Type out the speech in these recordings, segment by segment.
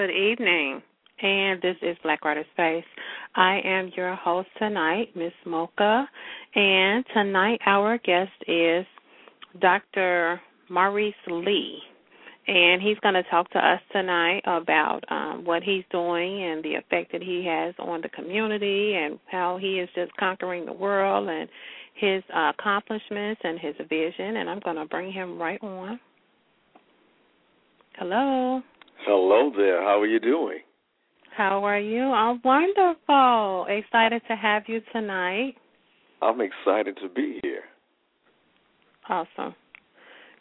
Good evening, and this is Black Writer Space. I am your host tonight, Miss Mocha, and tonight our guest is Dr. Maurice Lee, and he's going to talk to us tonight about um, what he's doing and the effect that he has on the community and how he is just conquering the world and his uh, accomplishments and his vision. And I'm going to bring him right on. Hello. Hello there. How are you doing? How are you? I'm wonderful. Excited to have you tonight. I'm excited to be here. Awesome.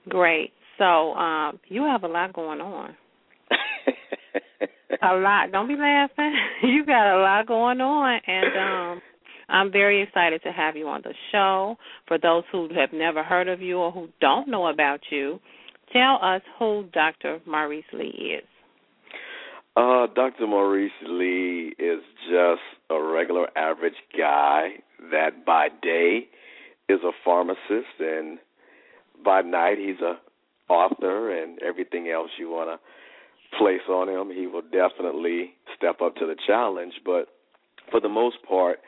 Great. So, um, you have a lot going on. a lot. Don't be laughing. you got a lot going on and um I'm very excited to have you on the show. For those who have never heard of you or who don't know about you, tell us who Dr. Maurice Lee is. Uh, Dr. Maurice Lee is just a regular average guy that by day is a pharmacist and by night he's a author and everything else you want to place on him. He will definitely step up to the challenge, but for the most part,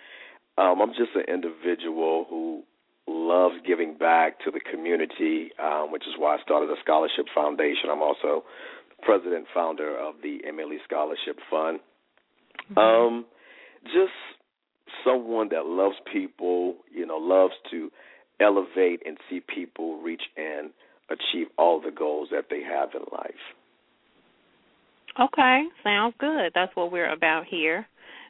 um, I'm just an individual who loves giving back to the community, um, which is why I started a scholarship foundation. I'm also president founder of the MLE Scholarship Fund. Um, just someone that loves people, you know, loves to elevate and see people reach and achieve all the goals that they have in life. Okay, sounds good. That's what we're about here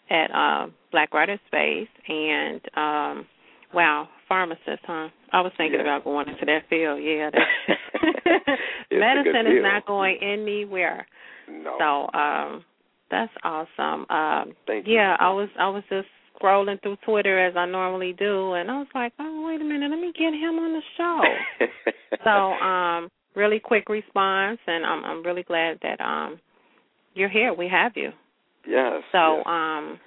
at uh, Black Writer Space. And um, wow, pharmacist, huh? I was thinking Yeah. about going into that field. Yeah, that's medicine is not going anywhere. No. So um, that's awesome. Um, Thank you. yeah, I was I was just scrolling through Twitter as I normally do, and I was like, oh wait a minute, let me get him on the show. so um, really quick response, and I'm I'm really glad that um you're here. We have you. yes. So yes. um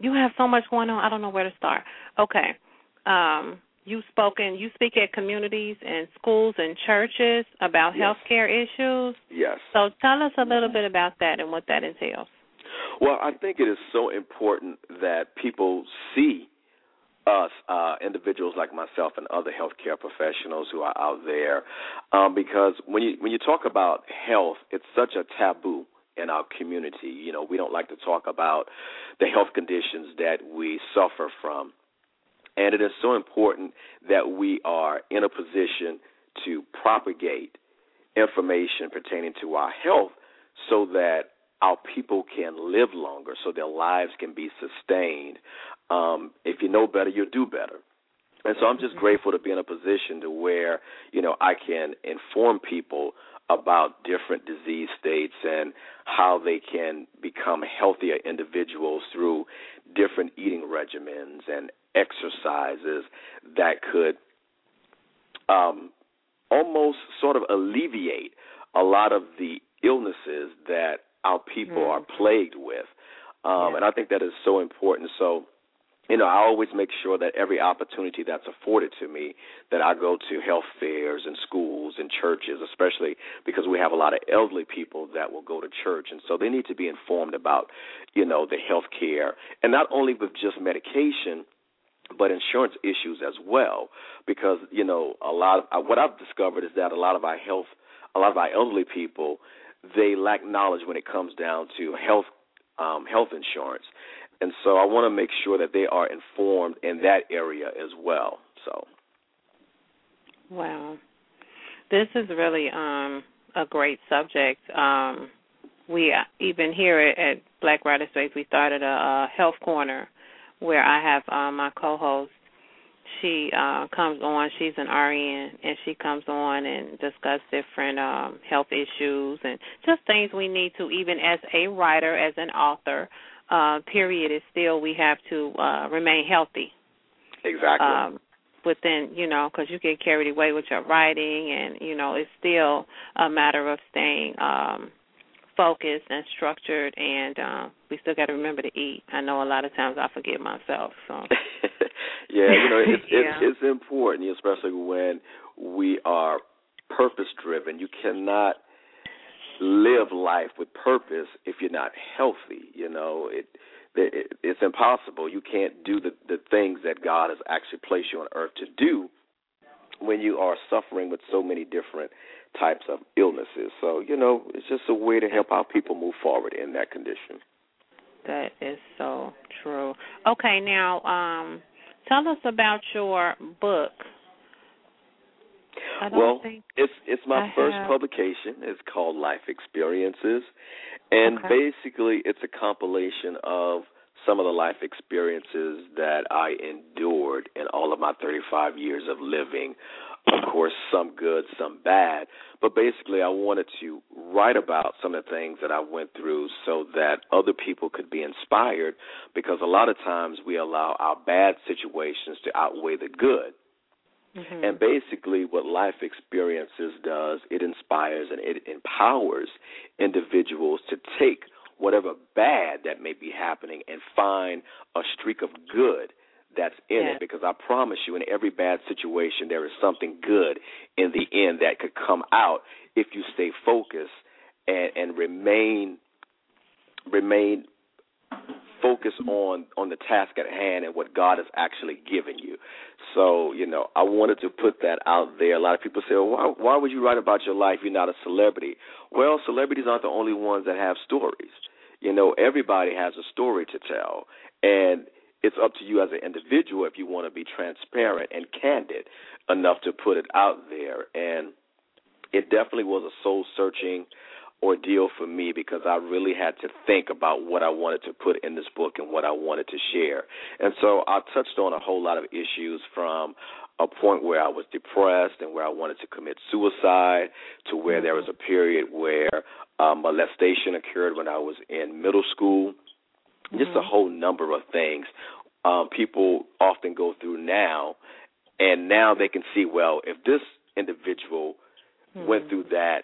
you have so much going on. I don't know where to start. Okay. Um you've spoken you speak at communities and schools and churches about Yes. healthcare issues. yes. So tell us a little bit about that and what that entails. Well, I think it is so important that people see us, uh, individuals like myself and other healthcare professionals who are out there, um, because when you when you talk about health, it's such a taboo in our community. You know, we don't like to talk about the health conditions that we suffer from. And it is so important that we are in a position to propagate information pertaining to our health so that our people can live longer, so their lives can be sustained. Um, if you know better, you'll do better. And so I'm just grateful to be in a position to where, you know, I can inform people about different disease states and how they can become healthier individuals through different eating regimens and exercises that could um, almost sort of alleviate a lot of the illnesses that our people mm. are plagued with. Um, yeah. And I think that is so important. So, you know, I always make sure that every opportunity that's afforded to me, that I go to health fairs and schools and churches, especially because we have a lot of elderly people that will go to church, and so they need to be informed about, you know, the health care, and not only with just medication, but insurance issues as well. Because you know, a lot of what I've discovered is that a lot of our health, a lot of our elderly people, they lack knowledge when it comes down to health um, health insurance and so I want to make sure that they are informed in that area as well. So. Wow, this is really um, a great subject. Um, we uh, even here at Black Writer Space, we started a, a health corner where I have uh, my co-host. She uh, comes on. She's an RN, and she comes on and discuss different um, health issues and just things we need to, even as a writer, as an author, uh, period is still we have to uh, remain healthy. Exactly. Um, within, you know, because you get carried away with your writing, and you know, it's still a matter of staying um, focused and structured, and uh, we still got to remember to eat. I know a lot of times I forget myself. So. yeah, you know, it's, yeah. it's it's important, especially when we are purpose driven. You cannot live life with purpose if you're not healthy. You know, it, it it's impossible. You can't do the the things that God has actually placed you on earth to do when you are suffering with so many different types of illnesses. So, you know, it's just a way to help our people move forward in that condition. That is so true. Okay, now um tell us about your book well, it's it's my I first have. publication. It's called Life Experiences, and Okay. basically, it's a compilation of some of the life experiences that I endured in all of my 35 years of living. Of course, some good, some bad, but basically, I wanted to write about some of the things that I went through so that other people could be inspired. Because a lot of times we allow our bad situations to outweigh the good. Mhm. And basically, what life experiences does, it inspires and it empowers individuals to take whatever bad that may be happening and find a streak of good that's in Yes. it. Because I promise you, in every bad situation, there is something good in the end that could come out if you stay focused and, and remain remain focused on on the task at hand and what God has actually given you. So, you know, I wanted to put that out there. A lot of people say, well, why, why would you write about your life? You're not a celebrity. Well, celebrities aren't the only ones that have stories. You know, everybody has a story to tell. And it's up to you as an individual if you want to be transparent and candid enough to put it out there. And it definitely was a soul searching ordeal for me because I really had to think about what I wanted to put in this book and what I wanted to share. And so I touched on a whole lot of issues from a point where I was depressed and where I wanted to commit suicide to where there was a period where um, molestation occurred when I was in middle school. Just a whole number of things um, people often go through now, and now they can see, well, if this individual went through that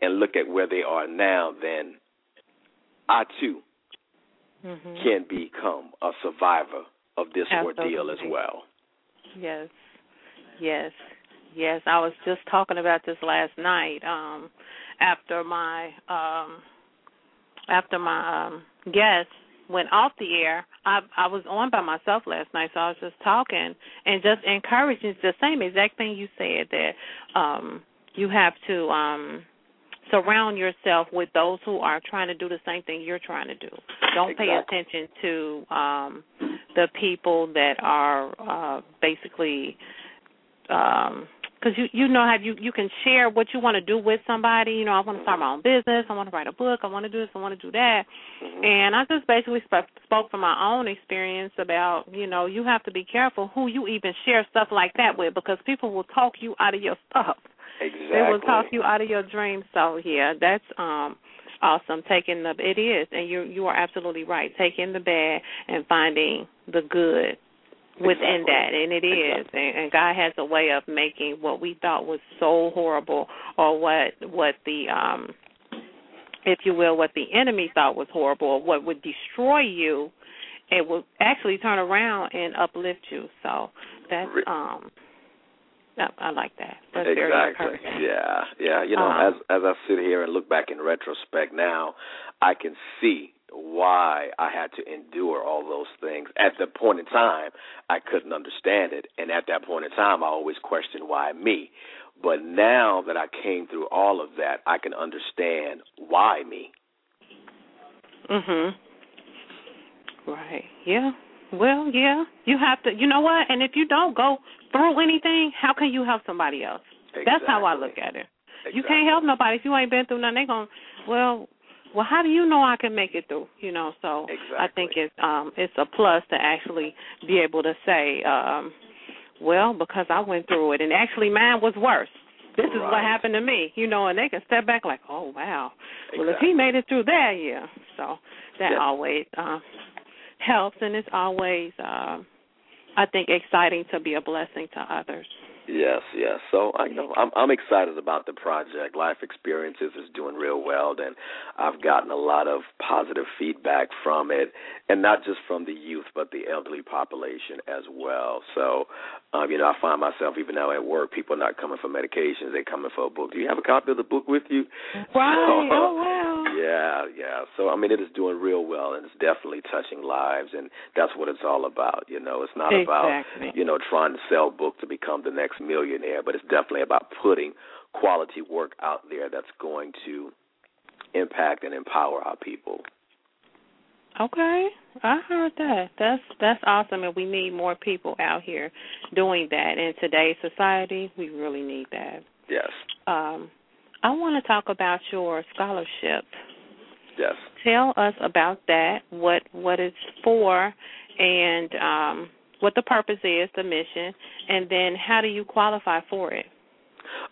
and look at where they are now, then I too Mhm. can become a survivor of this ordeal as well. Yes. Yes. Yes. I was just talking about this last night. Um after my um after my um guest went off the air, I I was on by myself last night, so I was just talking and just encouraging the same exact thing you said that um you have to um surround yourself with those who are trying to do the same thing you're trying to do. Don't exactly. pay attention to um the people that are uh basically um because you you know how you you can share what you want to do with somebody. You know, I want to start my own business. I want to write a book. I want to do this. I want to do that. Mm-hmm. And I just basically spoke, spoke from my own experience about you know you have to be careful who you even share stuff like that with because people will talk you out of your stuff. Exactly. They will talk you out of your dreams. So yeah, that's um awesome. Taking the it is, and you you are absolutely right. Taking the bad and finding the good within Exactly. that and it is Exactly. and, and god has a way of making what we thought was so horrible or what what the um if you will what the enemy thought was horrible or what would destroy you it will actually turn around and uplift you so that's um I, I like that that's exactly. Yeah, yeah. You know, Um, as as I sit here and look back in retrospect now, I can see why I had to endure all those things. At the point in time, I couldn't understand it, and at that point in time, I always questioned why me. But now that I came through all of that, I can understand why me. Mhm. Right. Yeah. Well, yeah. You have to. You know what? And if you don't go through anything, how can you help somebody else? That's how I look at it. You can't help nobody if you ain't been through nothing. They going, well, well, how do you know I can make it through? You know, so I think it's um it's a plus to actually be able to say, um, well, because I went through it, and actually mine was worse. This is what happened to me, you know, and they can step back like, oh wow, well if he made it through that, yeah. So that Yeah. always um helps, and it's always, um, I think, exciting to be a blessing to others. Yes, yes. So I know I'm I'm excited about the project. Life Experiences is doing real well, and I've gotten a lot of positive feedback from it, and not just from the youth, but the elderly population as well. So, um, you know, I find myself even now at work, people are not coming for medications; they're coming for a book. Do you have a copy of the book with you? Right. So, oh wow. Yeah, yeah. So I mean, it is doing real well, and it's definitely touching lives, and that's what it's all about. You know, it's not about you know trying to sell books to become the next millionaire, but it's definitely about putting quality work out there that's going to impact and empower our people. Okay, I heard that. That's that's awesome, and we need more people out here doing that. In today's society, we really need that. Yes, Um, I want to talk about your scholarship. yes. Tell us about that. What what it's for, and um, what the purpose is, the mission, and then how do you qualify for it?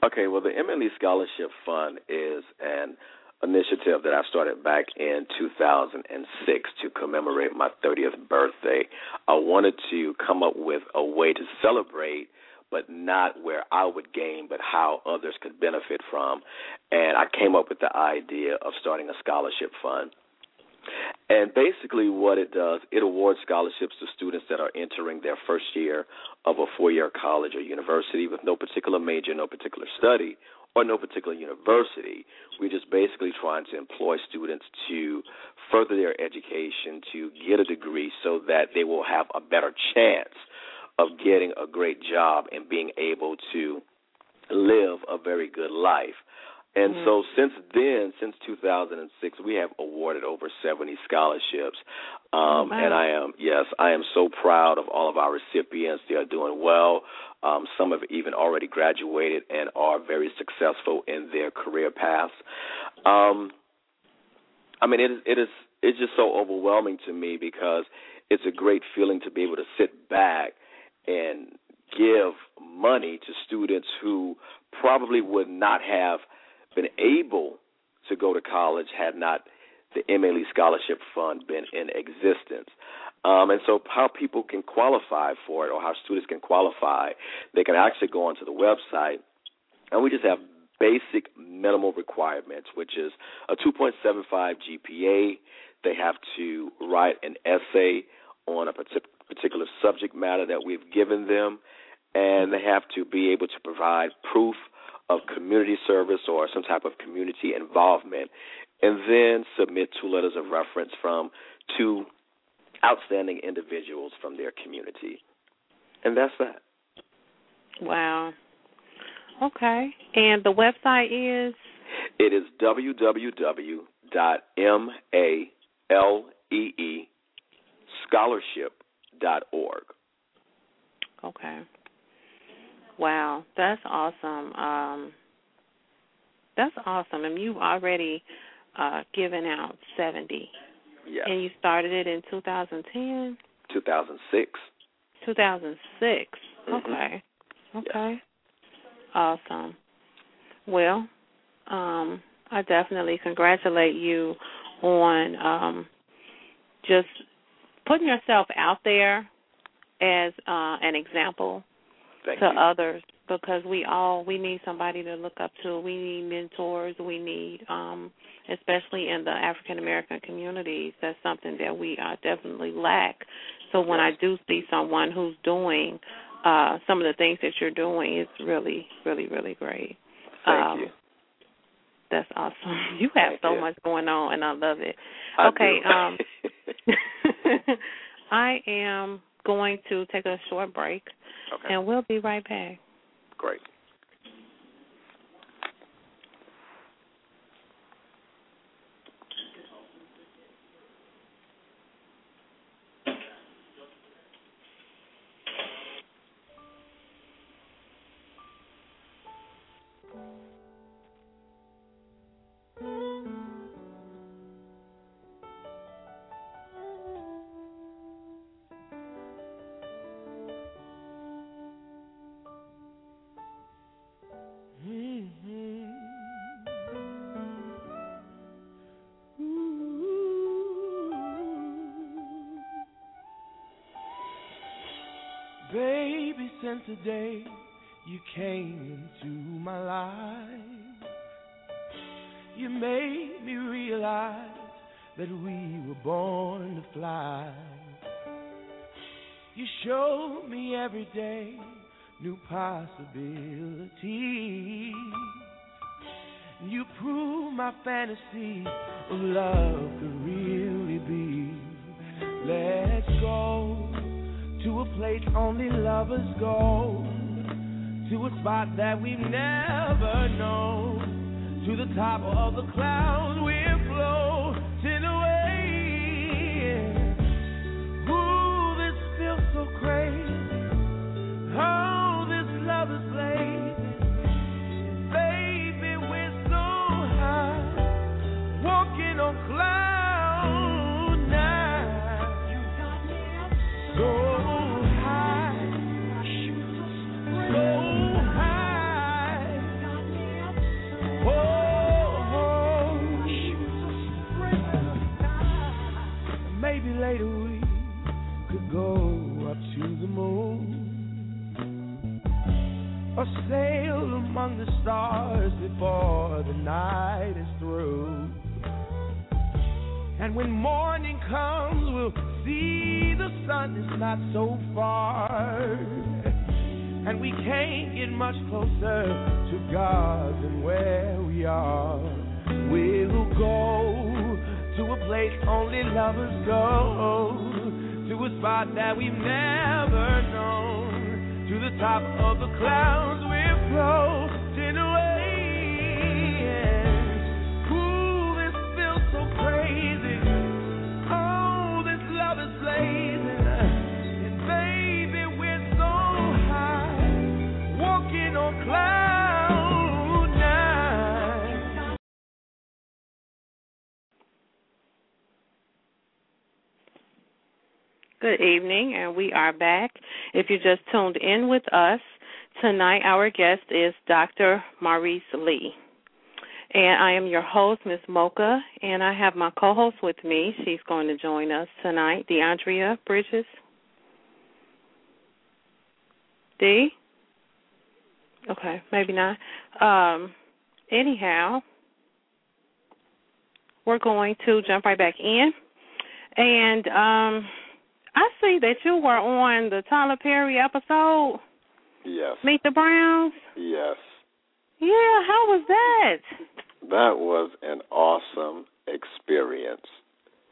Okay, well, the MLE Scholarship Fund is an initiative that I started back in 2006 to commemorate my 30th birthday. I wanted to come up with a way to celebrate, but not where I would gain, but how others could benefit from. And I came up with the idea of starting a scholarship fund. And basically, what it does, it awards scholarships to students that are entering their first year of a four year college or university with no particular major, no particular study, or no particular university. We're just basically trying to employ students to further their education, to get a degree so that they will have a better chance of getting a great job and being able to live a very good life. And Mhm. so since then, since 2006, we have awarded over 70 scholarships. Um, wow. And I am, yes, I am so proud of all of our recipients. They are doing well. Um, some have even already graduated and are very successful in their career paths. Um, I mean, it is, it is, it's just so overwhelming to me because it's a great feeling to be able to sit back and give money to students who probably would not have been able to go to college had not the MLE Scholarship Fund been in existence. Um, and so, how people can qualify for it, or how students can qualify, they can actually go onto the website, and we just have basic minimal requirements, which is a 2.75 GPA. They have to write an essay on a particular subject matter that we've given them, and they have to be able to provide proof of community service or some type of community involvement, and then submit two letters of reference from two outstanding individuals from their community. And that's that. Wow. Okay. And the website is It is www.malee scholarship.org. Okay. Wow, that's awesome. Um, that's awesome. And you've already uh, given out 70. Yes. And you started it in 2010? 2006. 2006. Mhm. Okay. Okay. Awesome. Well, um, I definitely congratulate you on um, just putting yourself out there as uh, an example Thank to you. others because we all we need somebody to look up to. We need mentors. We need, um, especially in the African American communities, that's something that we uh, definitely lack. So when. I do see someone who's doing uh, some of the things that you're doing, it's really, really, really great. Thank um, you. That's awesome. You have Thank so you. much going on, and I love it. I okay, um, I am going to take a short break, okay. and we'll be right back. Great. Day new possibilities. You proved my fantasy of love could really be. Let's go to a place only lovers go. To a spot that we've never known. To the top of the clouds we're floating go up to the moon or sail among the stars before the night is through. And when morning comes, we'll see the sun is not so far. And we can't get much closer to God than where we are. We'll go to a place only lovers go. To a spot that we've never known. To the top of the clouds we're floating Good evening, and we are back. If you just tuned in with us, tonight our guest is Dr. Maurice Lee. And I am your host, Ms. Mocha, and I have my co host with me. She's going to join us tonight, DeAndrea Bridges. D? Okay, maybe not. Um, anyhow, we're going to jump right back in. And um, I see that you were on the Tyler Perry episode, Yes. Meet the Browns. Yes. Yeah, how was that? That was an awesome experience.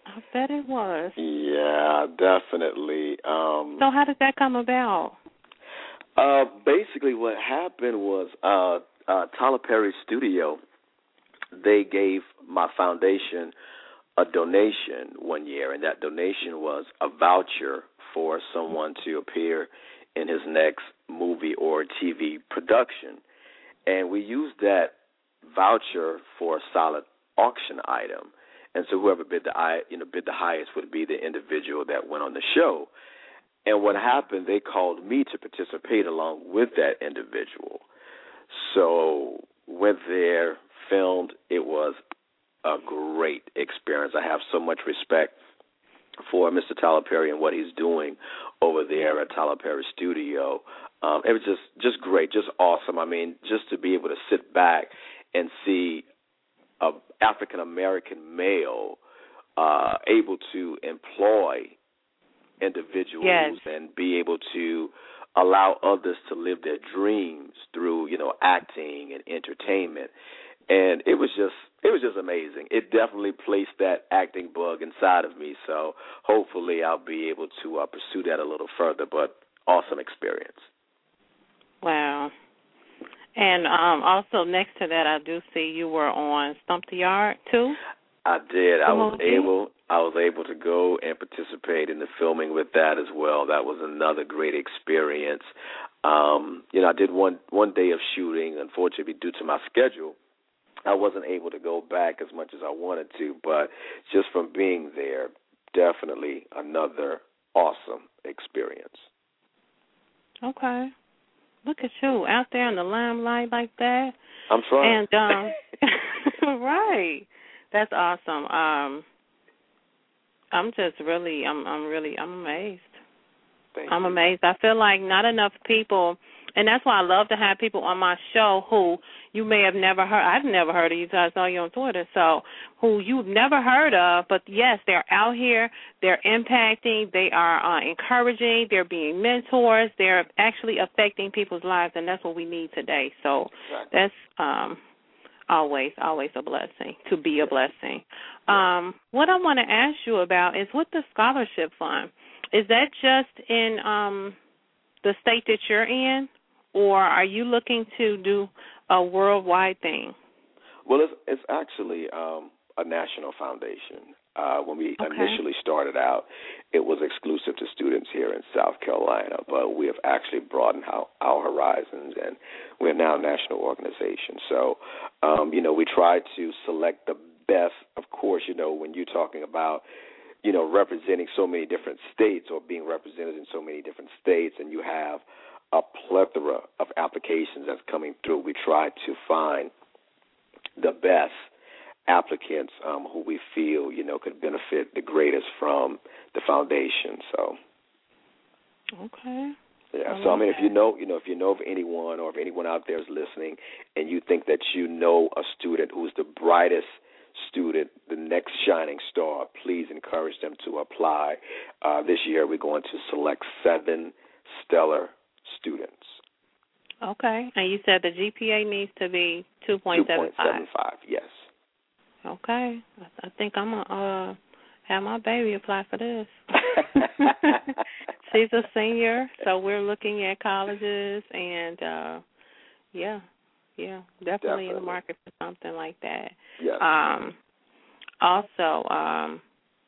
I bet it was. Yeah, definitely. Um So how did that come about? Uh, basically, what happened was uh, uh, Tyler Perry's studio they gave my foundation a donation one year, and that donation was a voucher for someone to appear in his next movie or TV production. And we used that voucher for a solid auction item. And so whoever bid the you know bid the highest would be the individual that went on the show. And what happened, they called me to participate along with that individual. So went there, filmed. It was a great experience. I have so much respect for Mr. Tyler Perry and what he's doing over there at Tyler Perry Studio. Um, it was just just great, just awesome. I mean, just to be able to sit back and see a African American male uh, able to employ individuals yes. and be able to allow others to live their dreams through you know acting and entertainment and it was just it was just amazing. It definitely placed that acting bug inside of me. So hopefully i'll be able to uh, pursue that a little further but awesome experience. Wow. And um also next to that i do see you were on Stomp the Yard too? I did. I was able I was able to go and participate in the filming with that as well. That was another great experience. Um, you know, I did one one day of shooting. Unfortunately, due to my schedule, I wasn't able to go back as much as I wanted to. But just from being there, definitely another awesome experience. Okay. Look at you out there in the limelight like that. I'm trying. And um right. That's awesome. Um I'm just really I'm I'm really I'm amazed. Thank I'm you. amazed. I feel like not enough people and that's why I love to have people on my show who you may have never heard. I've never heard of you. I saw you on Twitter, so who you've never heard of, but yes, they're out here. They're impacting. They are uh, encouraging. They're being mentors. They're actually affecting people's lives, and that's what we need today. So exactly. that's um, always, always a blessing to be a blessing. Um, what I want to ask you about is with the scholarship fund. Is that just in um, the state that you're in, or are you looking to do a worldwide thing? Well, it's, it's actually um, a national foundation. Uh, when we okay. initially started out, it was exclusive to students here in South Carolina, but we have actually broadened our, our horizons, and we're now a national organization. So, um, you know, we try to select the best. Of course, you know, when you're talking about you know, representing so many different states or being represented in so many different states, and you have a plethora of applications that's coming through. We try to find the best applicants um, who we feel you know could benefit the greatest from the foundation. So, okay. Yeah, I so I mean, that. if you know, you know, if you know of anyone, or if anyone out there is listening, and you think that you know a student who's the brightest student, the next shining star, please encourage them to apply. Uh, this year, we're going to select seven stellar students. Okay, and you said the GPA needs to be 2.75. 2.75, Yes. Okay, I think I'm gonna uh, have my baby apply for this. She's a senior, so we're looking at colleges and uh yeah, yeah, definitely, definitely. in the market for something like that. Yes. Um also um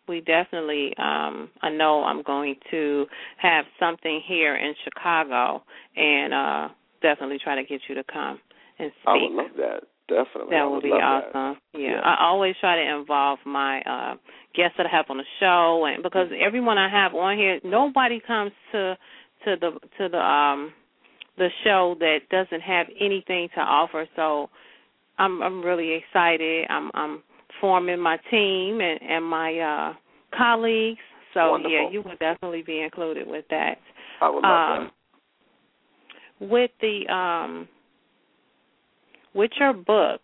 we definitely um I know I'm going to have something here in Chicago and uh definitely try to get you to come and speak. I would love that. Definitely. That would would be awesome. Yeah. yeah. I always try to involve my uh guests that I have on the show and because everyone I have on here nobody comes to to the to the um the show that doesn't have anything to offer. So I'm I'm really excited. I'm I'm forming my team and, and my uh colleagues. So Wonderful. yeah, you would definitely be included with that. I would love um, with the um with your book.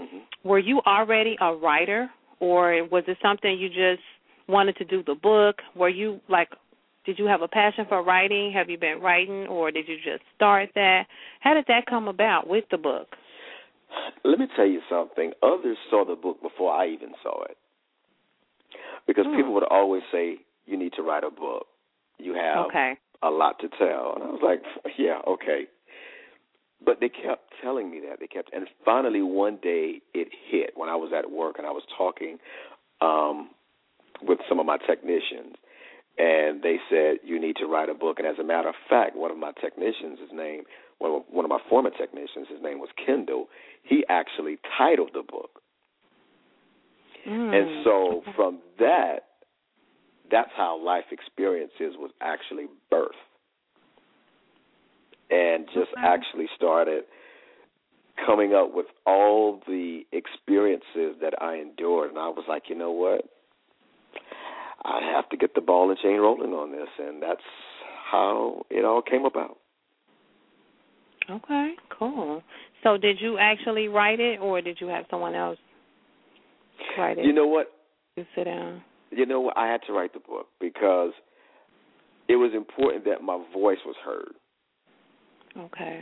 Mm-hmm. were you already a writer or was it something you just wanted to do the book? Were you like did you have a passion for writing? Have you been writing or did you just start that? How did that come about with the book? Let me tell you something. Others saw the book before I even saw it. Because Hmm. people would always say, you need to write a book. You have Okay. a lot to tell. And I was like, yeah, okay. but they kept telling me that they kept, and finally one day it hit when I was at work and I was talking um, with some of my technicians, and they said you need to write a book. And as a matter of fact, one of my technicians, his name, one of, one of my former technicians, his name was Kendall. He actually titled the book. Mm. And so from that, that's how life experiences was actually birth, And just Okay. actually started coming up with all the experiences that I endured. And I was like, you know what? I have to get the ball and chain rolling on this. And that's how it all came about. Okay, cool. So did you actually write it or did you have someone else write it? You know what? You sit down. You know what? I had to write the book because it was important that my voice was heard. Okay.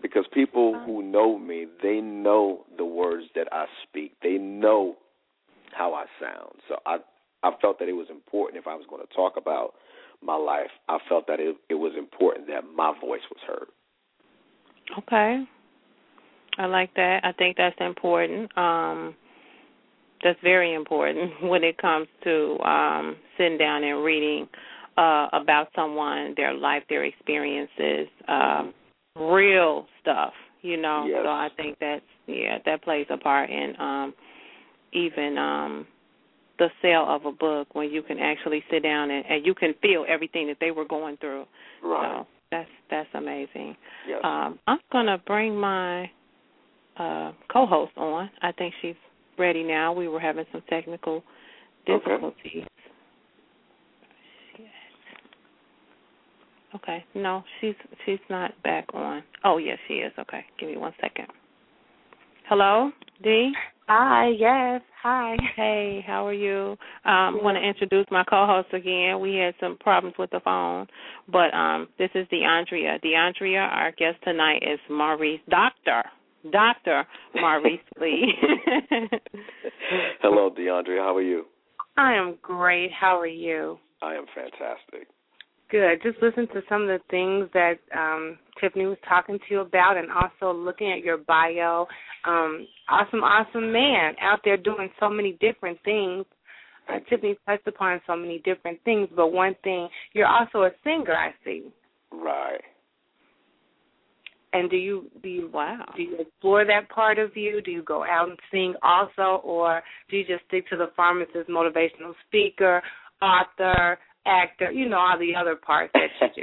because people uh-huh. who know me, they know the words that I speak. They know how I sound. So I I felt that it was important if I was going to talk about my life. I felt that it it was important that my voice was heard. Okay. I like that. I think that's important. Um that's very important when it comes to um sitting down and reading uh about someone, their life, their experiences, um real stuff, you know. Yes. So I think that's yeah, that plays a part in um even um the sale of a book when you can actually sit down and, and you can feel everything that they were going through. Right. So that's that's amazing. Yes. Um, I'm gonna bring my uh, co-host on. I think she's ready now. We were having some technical Okay. difficulties. Okay, no, she's she's not back on. Oh yes, she is. Okay, give me one second. Hello, Dee. Hi, yes. Hi. Hey, how are you? Um, I want to introduce my co-host again. We had some problems with the phone, but um, this is DeAndrea. DeAndrea, our guest tonight is Maurice, Doctor, Doctor Maurice Lee. Hello, DeAndre. How are you? I am great. How are you? I am fantastic. Good. Just listen to some of the things that um, Tiffany was talking to you about, and also looking at your bio. Um, awesome, awesome man out there doing so many different things. Uh, Tiffany touched upon so many different things, but one thing, you're also a singer. I see. Right. And do you do you wow. do you explore that part of you? Do you go out and sing also, or do you just stick to the pharmacist, motivational speaker, author, actor? You know all the other parts that you do.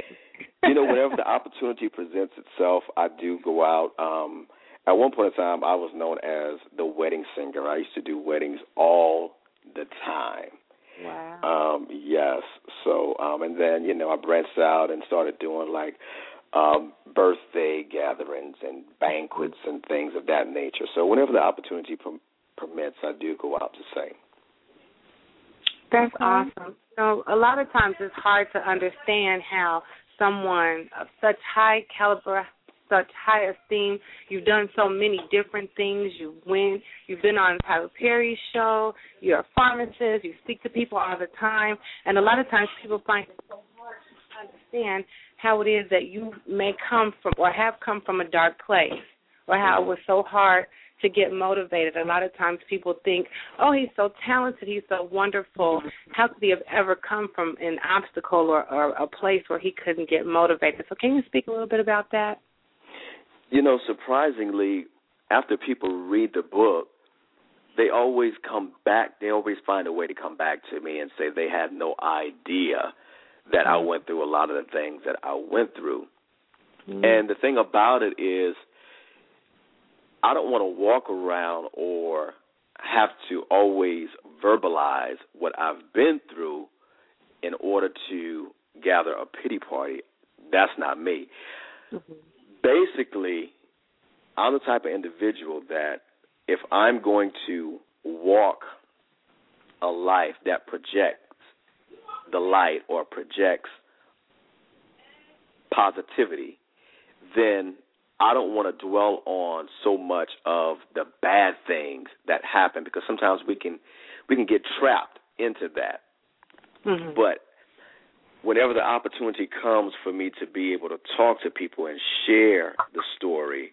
you know, whenever the opportunity presents itself, I do go out. Um, at one point in time, I was known as the wedding singer. I used to do weddings all the time. Wow. Um, yes. So, um, and then you know, I branched out and started doing like um, birthday gatherings and banquets and things of that nature. So, whenever the opportunity per- permits, I do go out to sing. That's mm-hmm. awesome. So a lot of times it's hard to understand how someone of such high caliber, such high esteem, you've done so many different things. You win. You've been on Tyler Perry's show. You're a pharmacist. You speak to people all the time, and a lot of times people find it so hard to understand how it is that you may come from or have come from a dark place, or how it was so hard to get motivated. A lot of times people think, oh, he's so talented, he's so wonderful. How could he have ever come from an obstacle or, or a place where he couldn't get motivated? So, can you speak a little bit about that? You know, surprisingly, after people read the book, they always come back. They always find a way to come back to me and say they had no idea that I mm-hmm. went through a lot of the things that I went through. Mm-hmm. And the thing about it is, I don't want to walk around or have to always verbalize what I've been through in order to gather a pity party. That's not me. Mm-hmm. Basically, I'm the type of individual that if I'm going to walk a life that projects the light or projects positivity, then I don't want to dwell on so much of the bad things that happen because sometimes we can we can get trapped into that. Mm-hmm. But whenever the opportunity comes for me to be able to talk to people and share the story,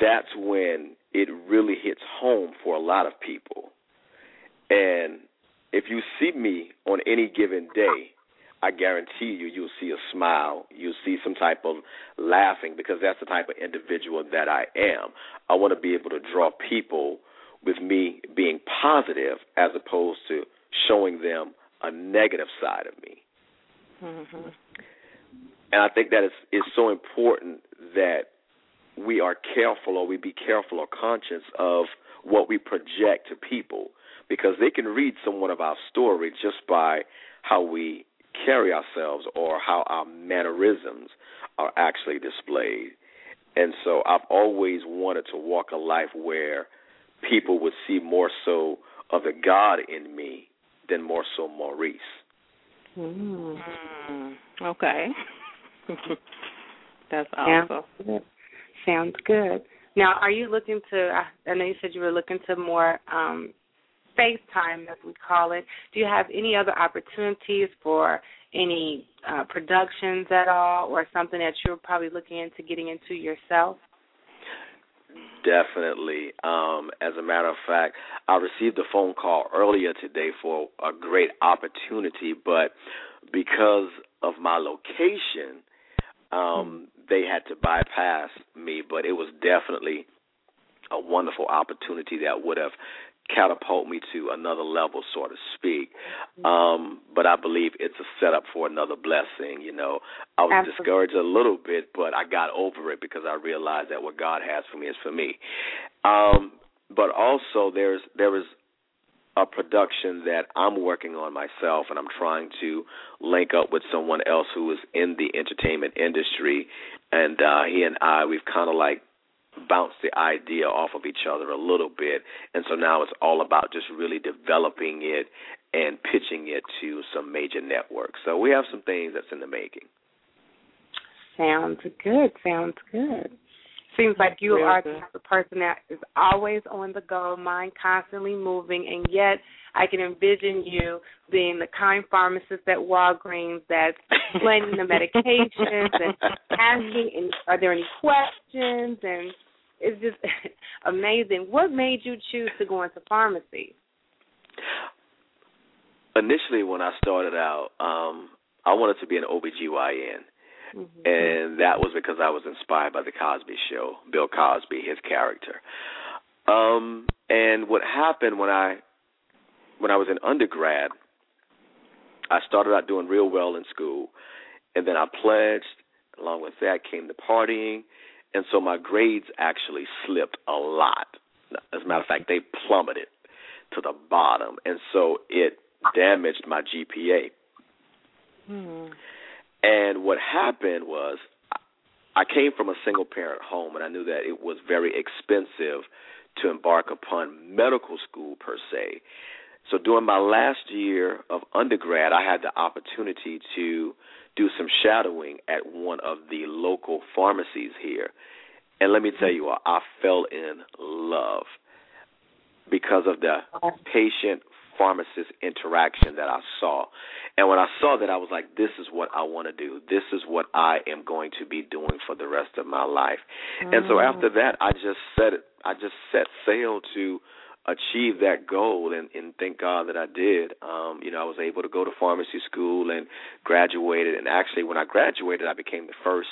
that's when it really hits home for a lot of people. And if you see me on any given day, I guarantee you, you'll see a smile. You'll see some type of laughing because that's the type of individual that I am. I want to be able to draw people with me being positive as opposed to showing them a negative side of me. Mm-hmm. And I think that it's, it's so important that we are careful or we be careful or conscious of what we project to people because they can read somewhat of our story just by how we carry ourselves or how our mannerisms are actually displayed. And so I've always wanted to walk a life where people would see more so of the God in me than more so Maurice. Mm. Okay. That's awesome. Yeah. Sounds good. Now, are you looking to? I know you said you were looking to more um, FaceTime, as we call it. Do you have any other opportunities for any uh, productions at all, or something that you're probably looking into getting into yourself? Definitely. Um, as a matter of fact, I received a phone call earlier today for a great opportunity, but because of my location, um, they had to bypass me. But it was definitely a wonderful opportunity that would have catapult me to another level, so to speak. Um, but I believe it's a setup for another blessing. You know, I was Absolutely. discouraged a little bit, but I got over it because I realized that what God has for me is for me. Um, but also, there's there is a production that I'm working on myself, and I'm trying to link up with someone else who is in the entertainment industry, and uh, he and I we've kind of like bounce the idea off of each other a little bit. And so now it's all about just really developing it and pitching it to some major networks. So we have some things that's in the making. Sounds good. Sounds good. Seems like you Real are good. the type of person that is always on the go, mind constantly moving, and yet I can envision you being the kind pharmacist at Walgreens that's explaining the medications and asking, and are there any questions? And it's just amazing. What made you choose to go into pharmacy? Initially, when I started out, um, I wanted to be an OBGYN. Mm-hmm. And that was because I was inspired by the Cosby Show, Bill Cosby, his character. Um, and what happened when I when I was in undergrad, I started out doing real well in school, and then I pledged. Along with that came the partying, and so my grades actually slipped a lot. As a matter of fact, they plummeted to the bottom, and so it damaged my GPA. Hmm. And what happened was, I came from a single parent home, and I knew that it was very expensive to embark upon medical school per se. So during my last year of undergrad, I had the opportunity to do some shadowing at one of the local pharmacies here. And let me tell you I fell in love because of the patient pharmacist interaction that I saw. And when I saw that, I was like, this is what I want to do. This is what I am going to be doing for the rest of my life. And so mm. after that, I just set it, I just set sail to achieve that goal and, and thank God that I did. Um, you know, I was able to go to pharmacy school and graduated and actually when I graduated I became the first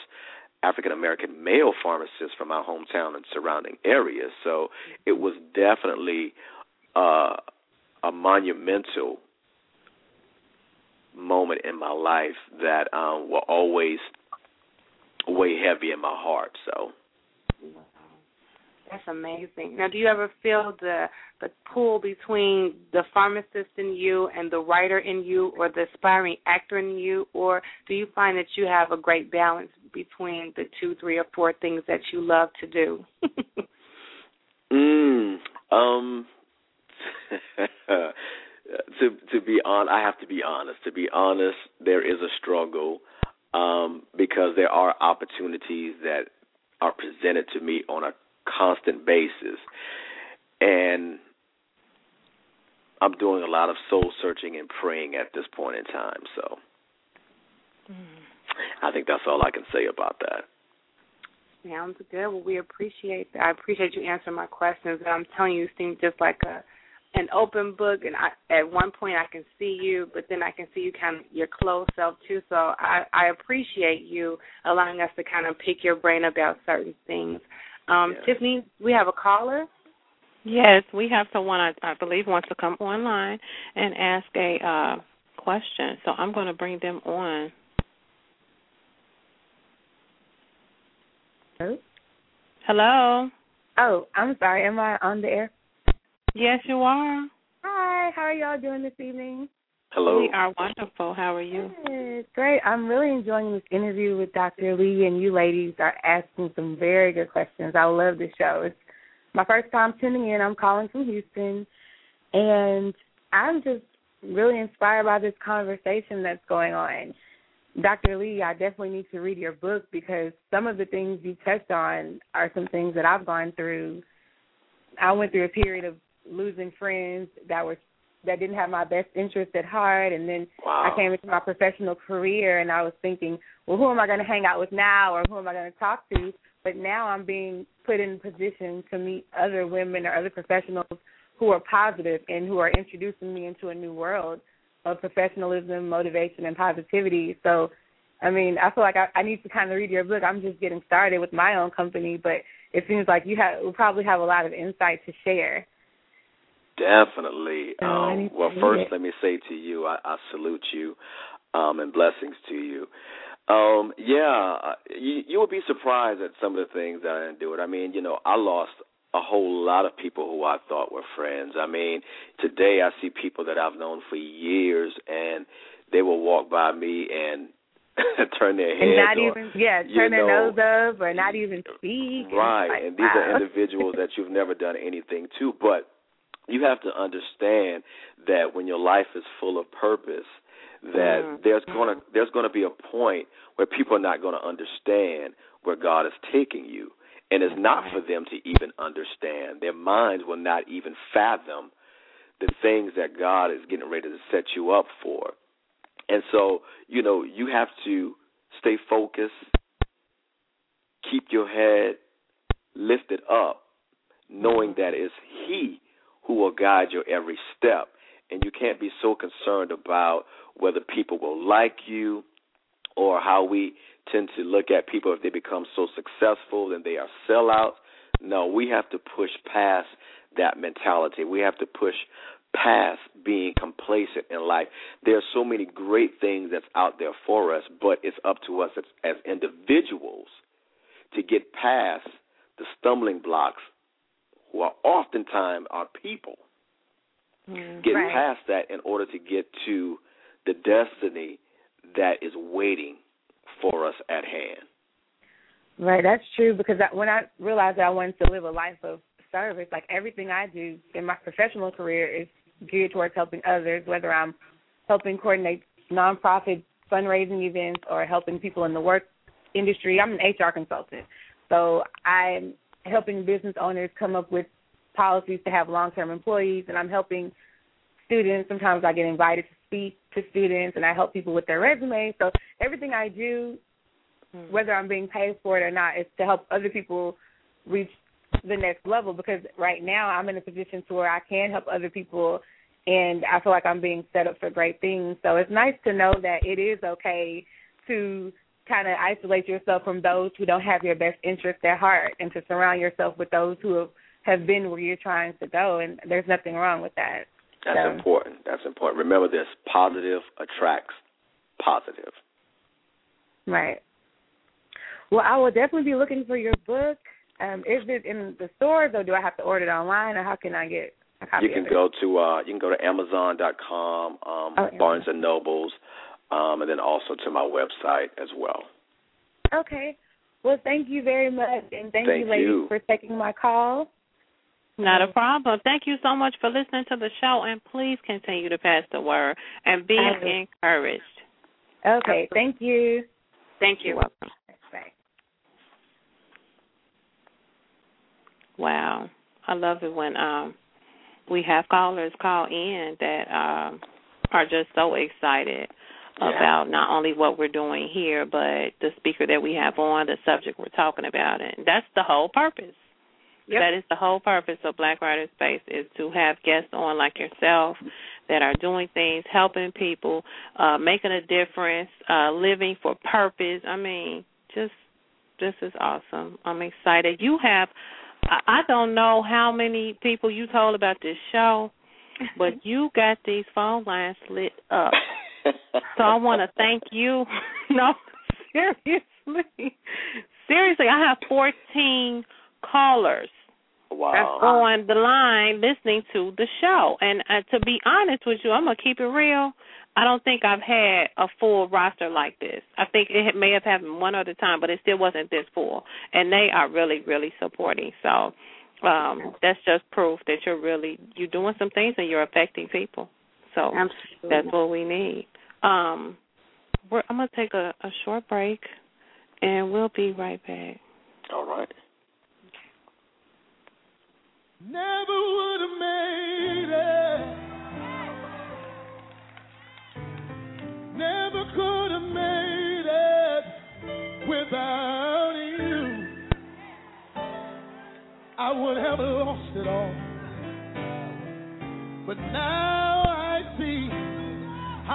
African American male pharmacist from my hometown and surrounding areas. So it was definitely uh a monumental moment in my life that um will always weigh heavy in my heart. So That's amazing. Now, do you ever feel the the pull between the pharmacist in you and the writer in you, or the aspiring actor in you, or do you find that you have a great balance between the two, three, or four things that you love to do? Mm, um, to to be on, I have to be honest. To be honest, there is a struggle um, because there are opportunities that are presented to me on a constant basis, and I'm doing a lot of soul searching and praying at this point in time. So mm-hmm. I think that's all I can say about that. Sounds good. Well, we appreciate that. I appreciate you answering my questions. And I'm telling you, you seem just like a an open book. And I, at one point, I can see you, but then I can see you kind of your close self too. So I, I appreciate you allowing us to kind of pick your brain about certain things. Um, Yeah. Tiffany, we have a caller. Yes, we have someone I, I believe wants to come online and ask a uh, question. So I'm going to bring them on. Hello? Hello. Oh, I'm sorry. Am I on the air? Yes, you are. Hi. How are y'all doing this evening? Hello. We are wonderful. How are you? Good. Great. I'm really enjoying this interview with Dr. Lee, and you ladies are asking some very good questions. I love this show. It's my first time tuning in. I'm calling from Houston, and I'm just really inspired by this conversation that's going on. Dr. Lee, I definitely need to read your book because some of the things you touched on are some things that I've gone through. I went through a period of losing friends that were that didn't have my best interest at heart and then Wow. I came into my professional career and I was thinking, well, who am I going to hang out with now or who am I going to talk to? But now I'm being put in position to meet other women or other professionals who are positive and who are introducing me into a new world of professionalism, motivation, and positivity. So, I mean, I feel like I, I need to kind of read your book. I'm just getting started with my own company, but it seems like you have will probably have a lot of insight to share. Definitely. Um, well, first, it. let me say to you, I, I salute you, um, and blessings to you. Um, yeah, uh, you, you would be surprised at some of the things that I endured. I mean, you know, I lost a whole lot of people who I thought were friends. I mean, today I see people that I've known for years, and they will walk by me and turn their heads And not or, even yeah, turn their know, nose up or not even speak. Right, it's like, and these wow. are individuals that you've never done anything to, but you have to understand that when your life is full of purpose, that Mhm. there's gonna there's gonna be a point where people are not gonna understand where God is taking you, and it's not for them to even understand. Their minds will not even fathom the things that God is getting ready to set you up for. And so, you know, you have to stay focused, keep your head lifted up, knowing that it's He who will guide your every step. And you can't be so concerned about whether people will like you or how we tend to look at people if they become so successful then they are sellouts. No, we have to push past that mentality. We have to push past being complacent in life. There are so many great things that's out there for us, but it's up to us as, as individuals to get past the stumbling blocks who are oftentimes our people. Mm. Get Right. past that in order to get to the destiny that is waiting for us at hand. Right, that's true because I, when I realized that I wanted to live a life of service, like everything I do in my professional career is geared towards helping others, whether I'm helping coordinate nonprofit fundraising events or helping people in the work industry. I'm an HR consultant. So I'm helping business owners come up with policies to have long term employees and I'm helping students. Sometimes I get invited to speak to students and I help people with their resumes. So everything I do hmm. whether I'm being paid for it or not, is to help other people reach the next level because right now I'm in a position to where I can help other people and I feel like I'm being set up for great things. So it's nice to know that it is okay to kind of isolate yourself from those who don't have your best interest at heart and to surround yourself with those who have, have been where you're trying to go and there's nothing wrong with that. That's So- important. That's important. Remember this positive attracts positive. Right. Well, I will definitely be looking for your book. Um, is it in the stores, or do I have to order it online, or how can I get a copy You can of it? go to uh you can go to Amazon.com, um, Oh. Barnes and Nobles, um, and then also to my website as well. Okay. Well, thank you very much, and thank, Thank you, ladies, you. for taking my call. Not a problem. Thank you so much for listening to the show, and please continue to pass the word and be I encouraged. Okay. Thank you. Thank you. You're welcome. Bye. Wow. I love it when um we have callers call in that um are just so excited yeah. about not only what we're doing here, but the speaker that we have on, the subject we're talking about, and that's the whole purpose. Yep. That is the whole purpose of Black Writer Space is to have guests on like yourself that are doing things, helping people, uh, making a difference, uh, living for purpose. I mean, just this is awesome. I'm excited. You have I don't know how many people you told about this show, but you got these phone lines lit up. so I want to thank you. no, seriously. Seriously, I have 14 callers wow. on the line listening to the show. And uh, to be honest with you, I'm going to keep it real. I don't think I've had a full roster like this. I think it may have happened one other time, but it still wasn't this full. And they are really, really supporting. So um that's just proof that you're really you're doing some things and you're affecting people. So Absolutely. that's what we need. Um we're, I'm gonna take a, a short break and we'll be right back. All right. Never would have made it. Never could have made it without you. I would have lost it all. But now I see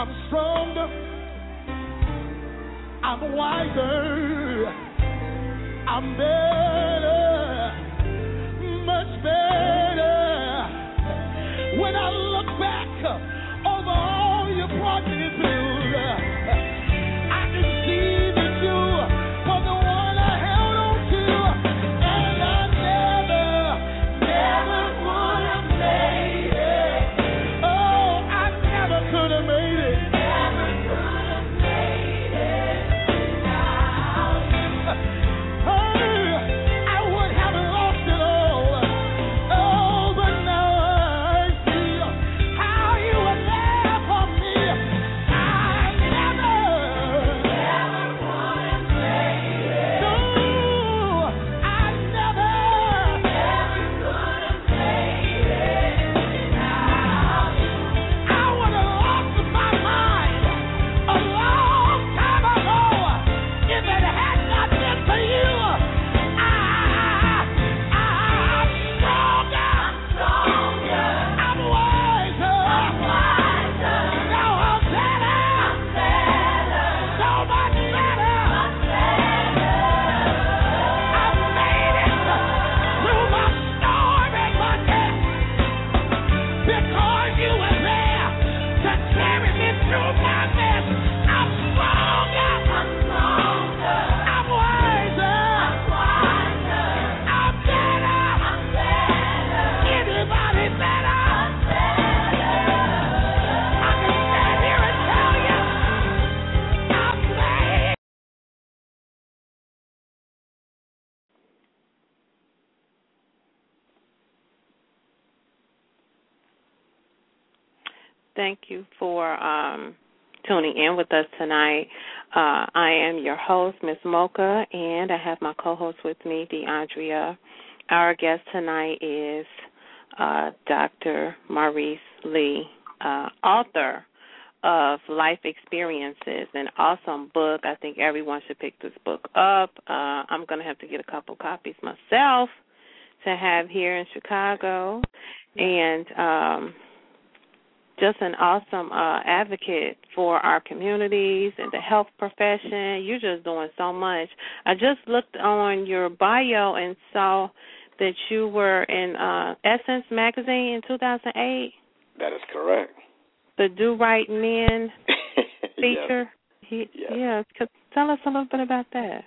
I'm stronger, I'm wiser, I'm better, much better. When I look back over all you brought me through. Thank you for um, tuning in with us tonight. Uh, I am your host, Miss Mocha, and I have my co-host with me, DeAndrea. Our guest tonight is uh, Dr. Maurice Lee, uh, author of Life Experiences, an awesome book. I think everyone should pick this book up. Uh, I'm going to have to get a couple copies myself to have here in Chicago. And um, just an awesome uh, advocate for our communities and the health profession. You're just doing so much. I just looked on your bio and saw that you were in uh, Essence magazine in 2008. That is correct. The Do Right Men feature. yes. He, yes. Yeah, tell us a little bit about that.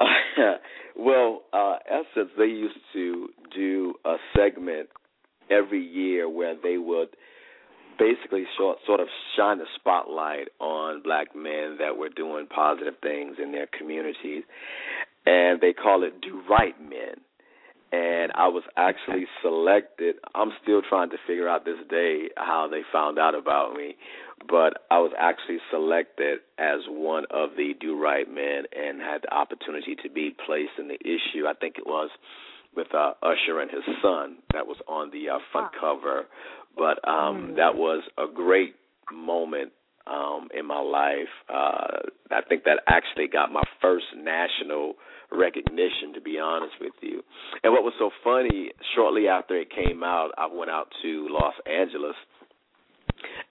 well, uh, Essence, they used to do a segment every year where they would basically sort sort of shine the spotlight on black men that were doing positive things in their communities, and they call it "Do Right Men." And I was actually selected. I'm still trying to figure out this day how they found out about me, but I was actually selected as one of the Do Right Men and had the opportunity to be placed in the issue. I think it was with uh, Usher and his son that was on the uh, front cover. But um, mm. that was a great moment um, in my life. Uh, I think that actually got my first national recognition, to be honest with you. And what was so funny, shortly after it came out, I went out to Los Angeles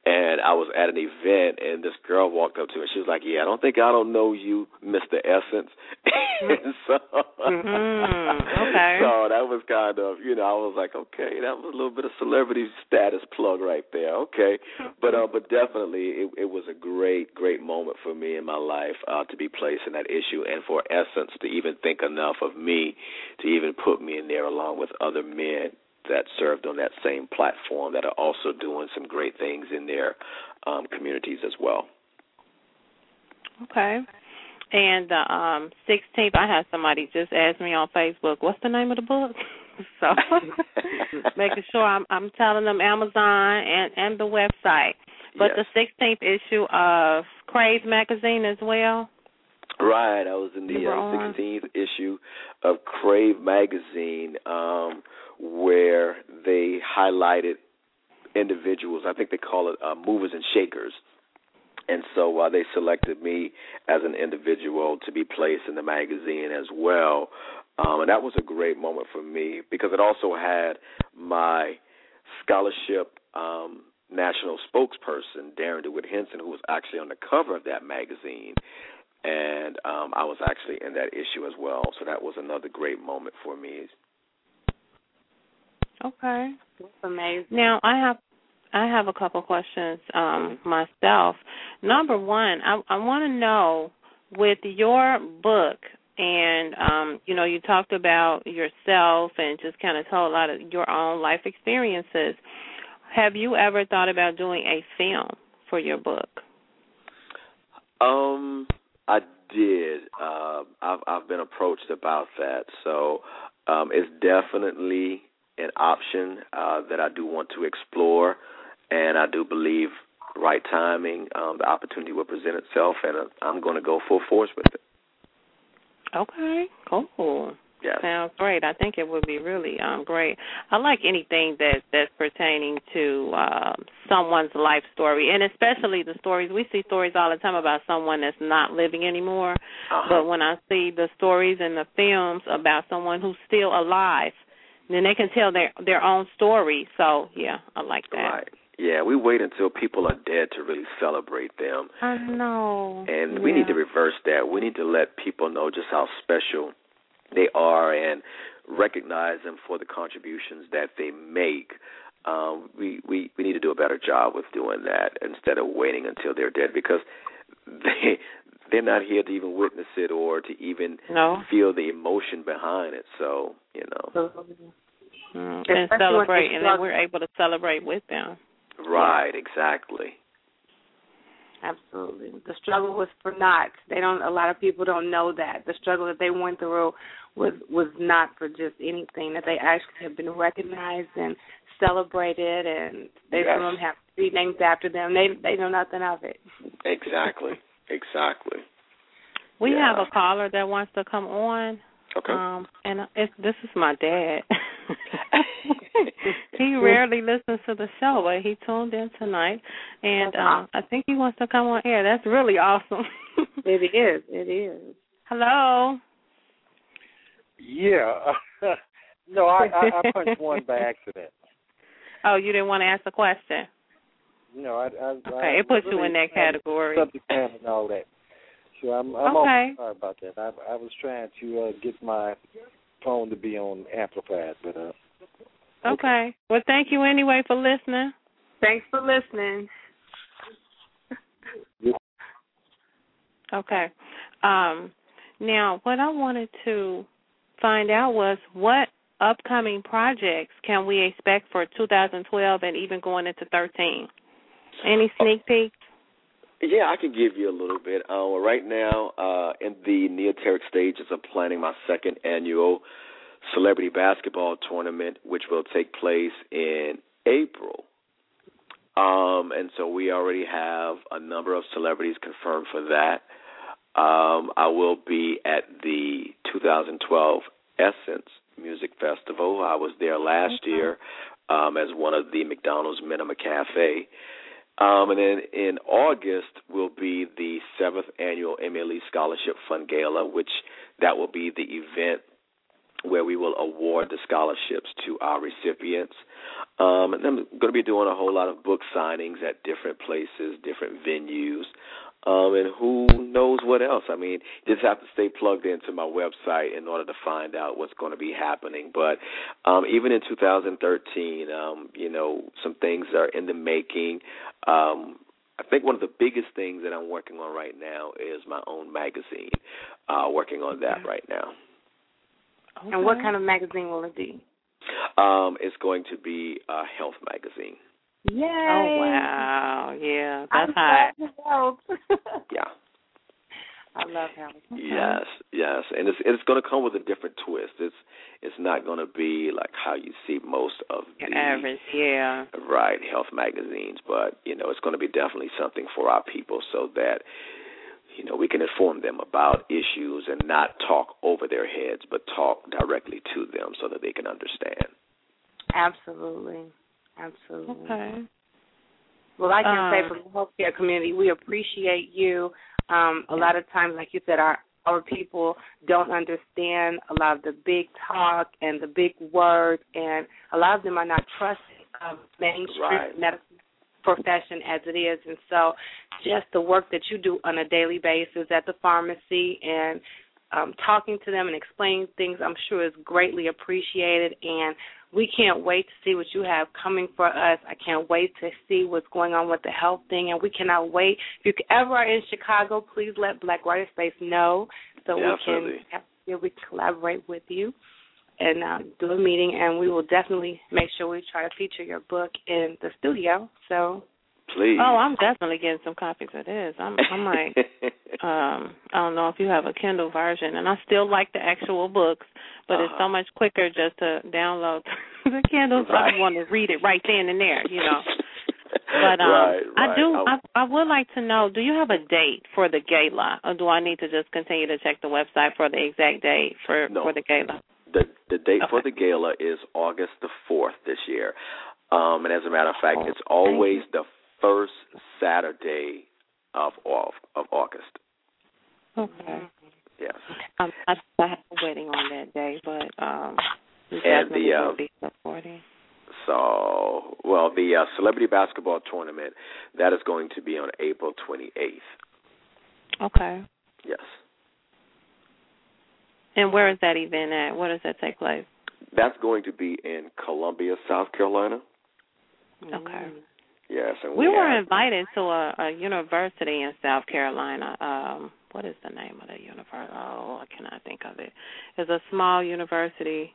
and I was at an event, and this girl walked up to me. She was like, "Yeah, I don't think I don't know you, Mister Essence." and so, mm-hmm. okay. so that was kind of, you know, I was like, okay, that was a little bit of celebrity status plug right there. Okay, but uh, but definitely, it, it was a great, great moment for me in my life uh, to be placed in that issue, and for Essence to even think enough of me to even put me in there along with other men that served on that same platform that are also doing some great things in their um, communities as well. Okay. And the um, 16th, I had somebody just ask me on Facebook, "What's the name of the book?" so making sure I'm I'm telling them Amazon and and the website. But yes. the 16th issue of Crave magazine as well. Right, I was in the uh, 16th issue of Crave magazine. Um, where they highlighted individuals. I think they call it uh, movers and shakers. And so uh, they selected me as an individual to be placed in the magazine as well. Um, and that was a great moment for me because it also had my scholarship um, national spokesperson, Darren DeWitt Henson, who was actually on the cover of that magazine. And um, I was actually in that issue as well. So that was another great moment for me Okay. That's amazing. Now I have I have a couple questions um myself. Number one, I I want to know with your book and um you know you talked about yourself and just kind of told a lot of your own life experiences. Have you ever thought about doing a film for your book? Um I did. Uh, I've I've been approached about that. So um it's definitely an option uh, that I do want to explore, and I do believe right timing, um, the opportunity will present itself, and uh, I'm going to go full force with it. Okay, cool. Yes. Sounds great. I think it would be really um great. I like anything that that's pertaining to um someone's life story and especially the stories we see stories all the time about someone that's not living anymore. Uh-huh. But when I see the stories in the films about someone who's still alive, then they can tell their their own story. So yeah, I like that. Right. Yeah, we wait until people are dead to really celebrate them. I know. And yeah. we need to reverse that. We need to let people know just how special they are and recognize them for the contributions that they make. Um, we, we we need to do a better job with doing that instead of waiting until they're dead because they they're not here to even witness it or to even no. feel the emotion behind it. So you know, mm, and celebrate, and then we're able to celebrate with them. Right, exactly. Absolutely. The struggle was for not. They don't. A lot of people don't know that the struggle that they went through was was not for just anything. That they actually have been recognized and celebrated, and they yes. some of them have street names after them. They they know nothing of it. Exactly. Exactly. We yeah. have a caller that wants to come on. Okay. Um, and it's, this is my dad. he rarely listens to the show, but he tuned in tonight, and um, I think he wants to come on air. That's really awesome. it is. It is. Hello. Yeah. no, I, I I punched one by accident. Oh, you didn't want to ask a question. No, I. I okay, I it puts really you in that category. Subject matter and all that. So I'm, I'm okay. sorry about that. I, I was trying to uh, get my phone to be on amplified, but uh. Okay. okay. Well, thank you anyway for listening. Thanks for listening. okay. Um, now, what I wanted to find out was what upcoming projects can we expect for 2012 and even going into 13? Any sneak peeks? Yeah, I can give you a little bit. Uh, right now, uh, in the neoteric stages of planning my second annual celebrity basketball tournament, which will take place in April. Um, and so we already have a number of celebrities confirmed for that. Um, I will be at the 2012 Essence Music Festival. I was there last okay. year um, as one of the McDonald's Minima Cafe. Um, and then in August will be the seventh annual MLE Scholarship Fund Gala, which that will be the event where we will award the scholarships to our recipients. Um, and I'm going to be doing a whole lot of book signings at different places, different venues, um, and who knows what else. I mean, just have to stay plugged into my website in order to find out what's going to be happening. But um, even in 2013, um, you know, some things are in the making. Um, I think one of the biggest things that I'm working on right now is my own magazine. Uh, working on that right now. Okay. And what kind of magazine will it be? Um, it's going to be a health magazine. Oh, Yay! Oh wow! Yeah, that's hot. yeah. I love health. Okay. Yes, yes, and it's it's going to come with a different twist. It's it's not going to be like how you see most of Your the average, yeah, right health magazines, but you know it's going to be definitely something for our people so that you know, we can inform them about issues and not talk over their heads, but talk directly to them so that they can understand. Absolutely. Absolutely. Okay. Well, I can um, say from the healthcare community, we appreciate you. Um, a lot of times, like you said, our our people don't understand a lot of the big talk and the big words, and a lot of them are not trusting of mainstream right. medical profession as it is. And so, just the work that you do on a daily basis at the pharmacy and um, talking to them and explaining things, I'm sure is greatly appreciated. And we can't wait to see what you have coming for us. I can't wait to see what's going on with the health thing, and we cannot wait. If you ever are in Chicago, please let Black Writer Space know so yeah, we can yeah, we collaborate with you and uh, do a meeting, and we will definitely make sure we try to feature your book in the studio. So Please. Oh, I'm definitely getting some copies of this. I'm I'm like um I don't know if you have a Kindle version and I still like the actual books, but uh-huh. it's so much quicker just to download the Kindle so right. I want to read it right then and there, you know. But um right, right. I do I I would like to know, do you have a date for the gala or do I need to just continue to check the website for the exact date for no. for the gala? The the date okay. for the gala is August the 4th this year. Um and as a matter of fact, oh, it's always the first Saturday of of, of August. Okay. Yes. Um, I, I have a wedding on that day, but um, we and definitely the uh, be supporting. So, well, the uh, celebrity basketball tournament that is going to be on April 28th. Okay. Yes. And where is that event at? Where does that take place? That's going to be in Columbia, South Carolina. Okay. Yes, and we, we were have, invited to a, a university in South Carolina. Um, what is the name of the university? Oh, I cannot think of it. It's a small university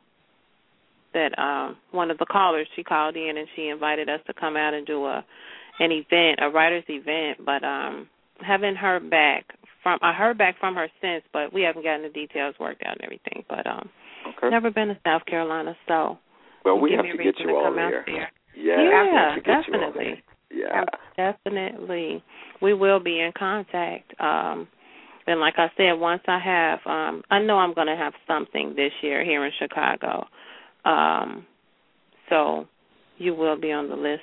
that um one of the callers she called in and she invited us to come out and do a an event, a writers event, but um haven't heard back from I heard back from her since, but we haven't gotten the details worked out and everything. But um okay. never been to South Carolina, so well, we have to get you all there. there. Yeah, yeah definitely. Yeah, definitely. We will be in contact. Um, and like I said, once I have, um, I know I'm going to have something this year here in Chicago. Um, so you will be on the list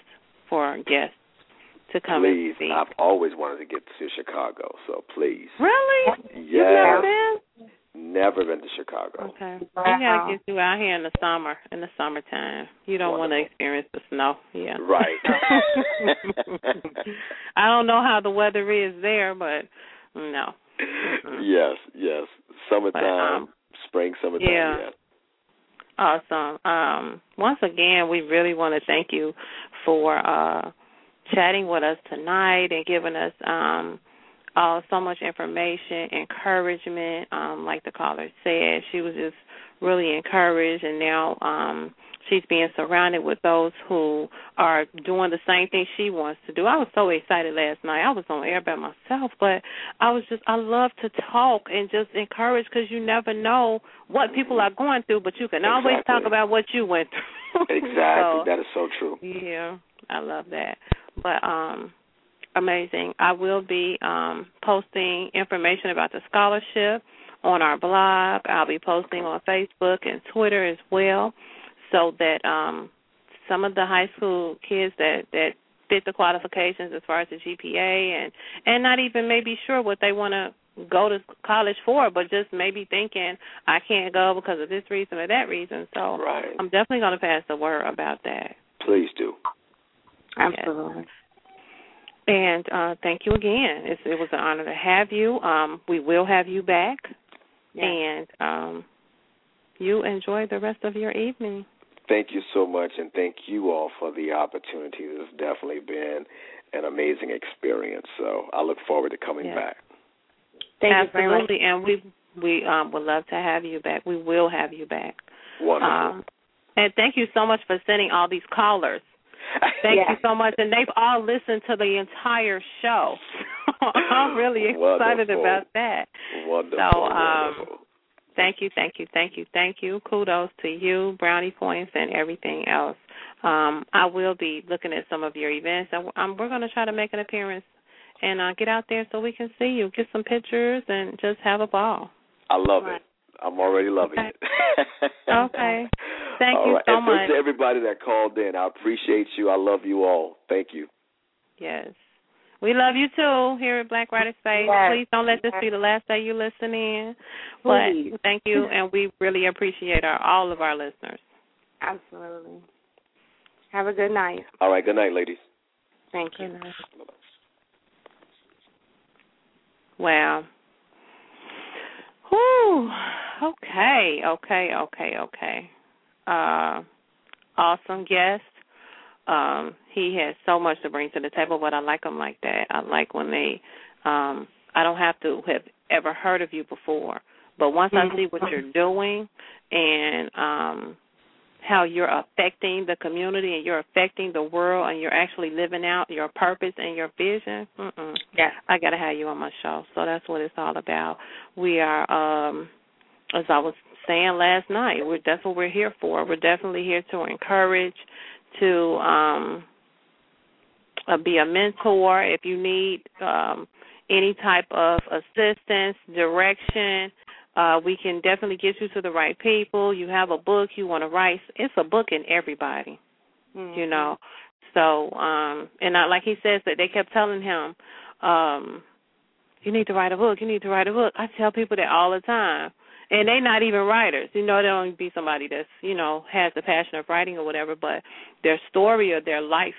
for guests to come please. I've always wanted to get to Chicago, so please. Really? Yes. You've never been? Never been to Chicago. Okay. We gotta get you out here in the summer, in the summertime. You don't want to experience the snow. Yeah. Right. I don't know how the weather is there, but no. Mm-mm. Yes, yes. Summertime, But, um, spring, summertime. yeah. Yeah. Awesome. Um, once again, we really want to thank you for uh, chatting with us tonight and giving us um, uh, so much information, encouragement. Um, like the caller said, she was just really encouraged, and now um, she's being surrounded with those who are doing the same thing she wants to do. I was so excited last night. I was on air by myself, but I was just I love to talk and just encourage because you never know what people are going through, but you can exactly. always talk about what you went through. exactly, so, that is so true. Yeah, I love that. But um amazing. I will be um posting information about the scholarship on our blog. I'll be posting on Facebook and Twitter as well so that um some of the high school kids that that fit the qualifications as far as the GPA and and not even maybe sure what they want to go to college for, but just maybe thinking I can't go because of this reason or that reason. So right. I'm definitely going to pass the word about that. Please do. Absolutely. Yes. And uh, thank you again. It's, it was an honor to have you. Um, we will have you back, yes. and um, you enjoy the rest of your evening. Thank you so much, and thank you all for the opportunity. It's definitely been an amazing experience. So I look forward to coming yes. back. Thank you. Absolutely, and we we um, would love to have you back. We will have you back. Wonderful. Um, and thank you so much for sending all these callers. Thank yeah. you so much, and they've all listened to the entire show. I'm really excited Wonderful. about that. Wonderful. So, um, wonderful. Thank you, thank you, thank you, thank you. Kudos to you, brownie points, and everything else. Um, I will be looking at some of your events, and um, we're going to try to make an appearance and uh, get out there so we can see you, get some pictures, and just have a ball. I love Right. it. I'm already loving Okay. it. Okay. Thank All you right. so and much. to everybody that called in, I appreciate you. I love you all. Thank you. Yes. We love you too here at Black Writer Space. Yes. Please don't let this be the last day you listen in. But Please. thank you, and we really appreciate our all of our listeners. Absolutely. Have a good night. All right. Good night, ladies. Thank you. Good night. Wow. Whew. Okay, okay, okay, okay. Uh, awesome guest. Um, he has so much to bring to the table, but I like him like that. I like when they. Um, I don't have to have ever heard of you before, but once I see what you're doing and um how you're affecting the community and you're affecting the world and you're actually living out your purpose and your vision. Mm-mm. Yeah. I got to have you on my show. So that's what it's all about. We are um as I was saying last night, we're that's what we're here for. We're definitely here to encourage, to um uh, be a mentor if you need um any type of assistance, direction, uh, we can definitely get you to the right people. You have a book you want to write. It's a book in everybody, Mhm. you know. So, um, and I, like he says that they kept telling him, um, you need to write a book. You need to write a book. I tell people that all the time, and they're not even writers. You know, they don't be somebody that's you know has the passion of writing or whatever, but their story or their life,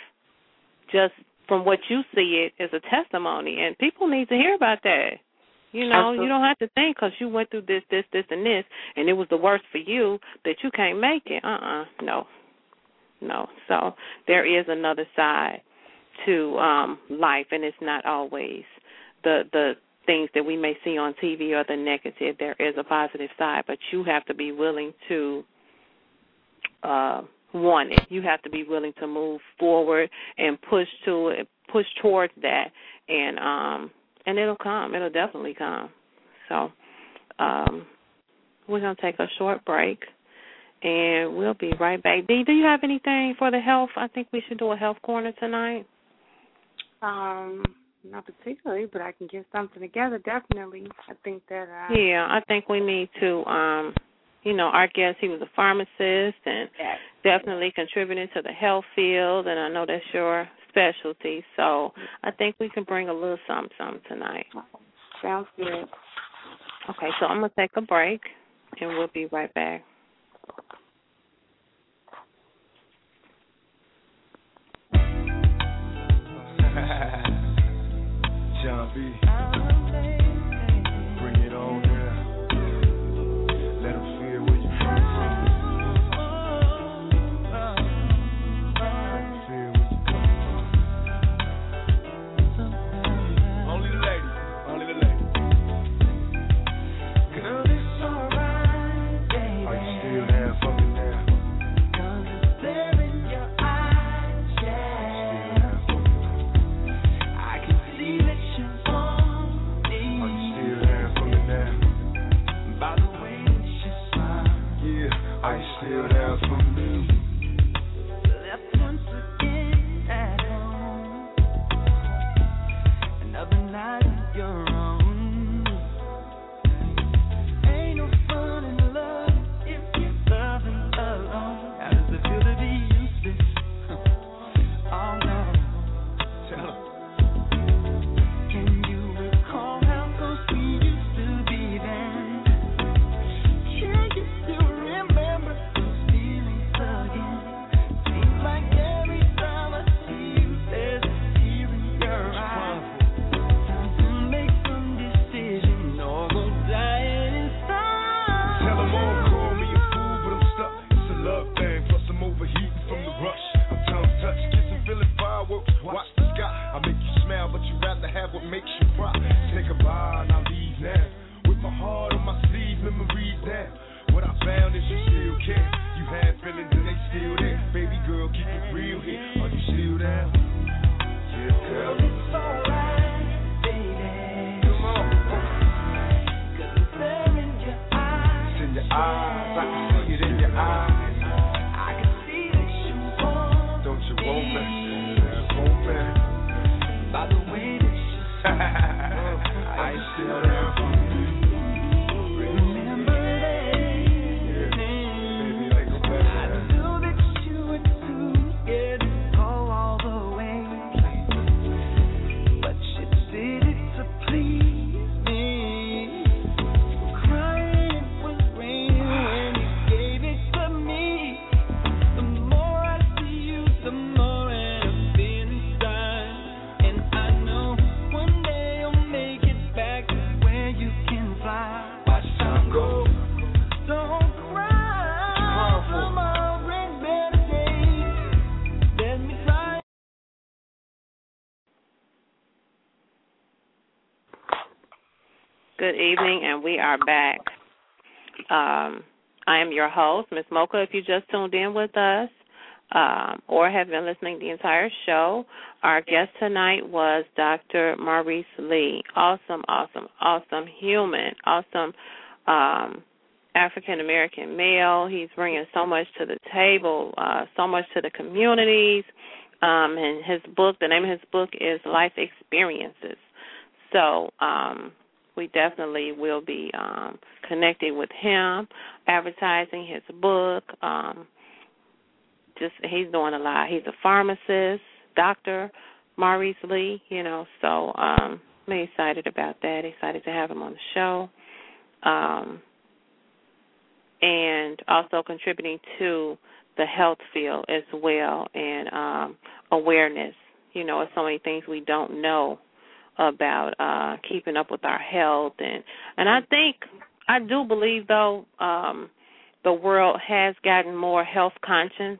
just from what you see it, is a testimony, and people need to hear about that. You know, Absolutely. you don't have to think because you went through this, this, this, and this, and it was the worst for you that you can't make it. Uh-uh, no, no. So there is another side to um life, and it's not always the the things that we may see on TV or the negative. There is a positive side, but you have to be willing to uh want it. You have to be willing to move forward and push to it, push towards that, and um and it'll come. It'll definitely come. So, um, we're gonna take a short break, and we'll be right back. Dee, do you have anything for the health? I think we should do a health corner tonight. Um, not particularly, but I can get something together. Definitely, I think that. Uh, Yeah, I think we need to. um you know, our guest, he was a pharmacist and Yes. definitely contributing to the health field, and I know that's your specialty. So I think we can bring a little something, something tonight. Sounds good. Okay, so I'm gonna take a break, and we'll be right back. John B. Good evening, and we are back. Um, I am your host, Miss Mocha. If you just tuned in with us um, or have been listening the entire show, our guest tonight was Dr. Maurice Lee. Awesome, awesome, awesome human, awesome um, African American male. He's bringing so much to the table, uh, so much to the communities. Um, and his book, the name of his book is Life Experiences. So um, we definitely will be um, connecting with him, advertising his book. Um, just he's doing a lot. He's a pharmacist, doctor, Maurice Lee. You know, so um, I'm excited about that. Excited to have him on the show. Um, and also contributing to the health field as well and um, awareness. You know, of so many things we don't know about uh keeping up with our health. And and I think I do believe though um the world has gotten more health conscious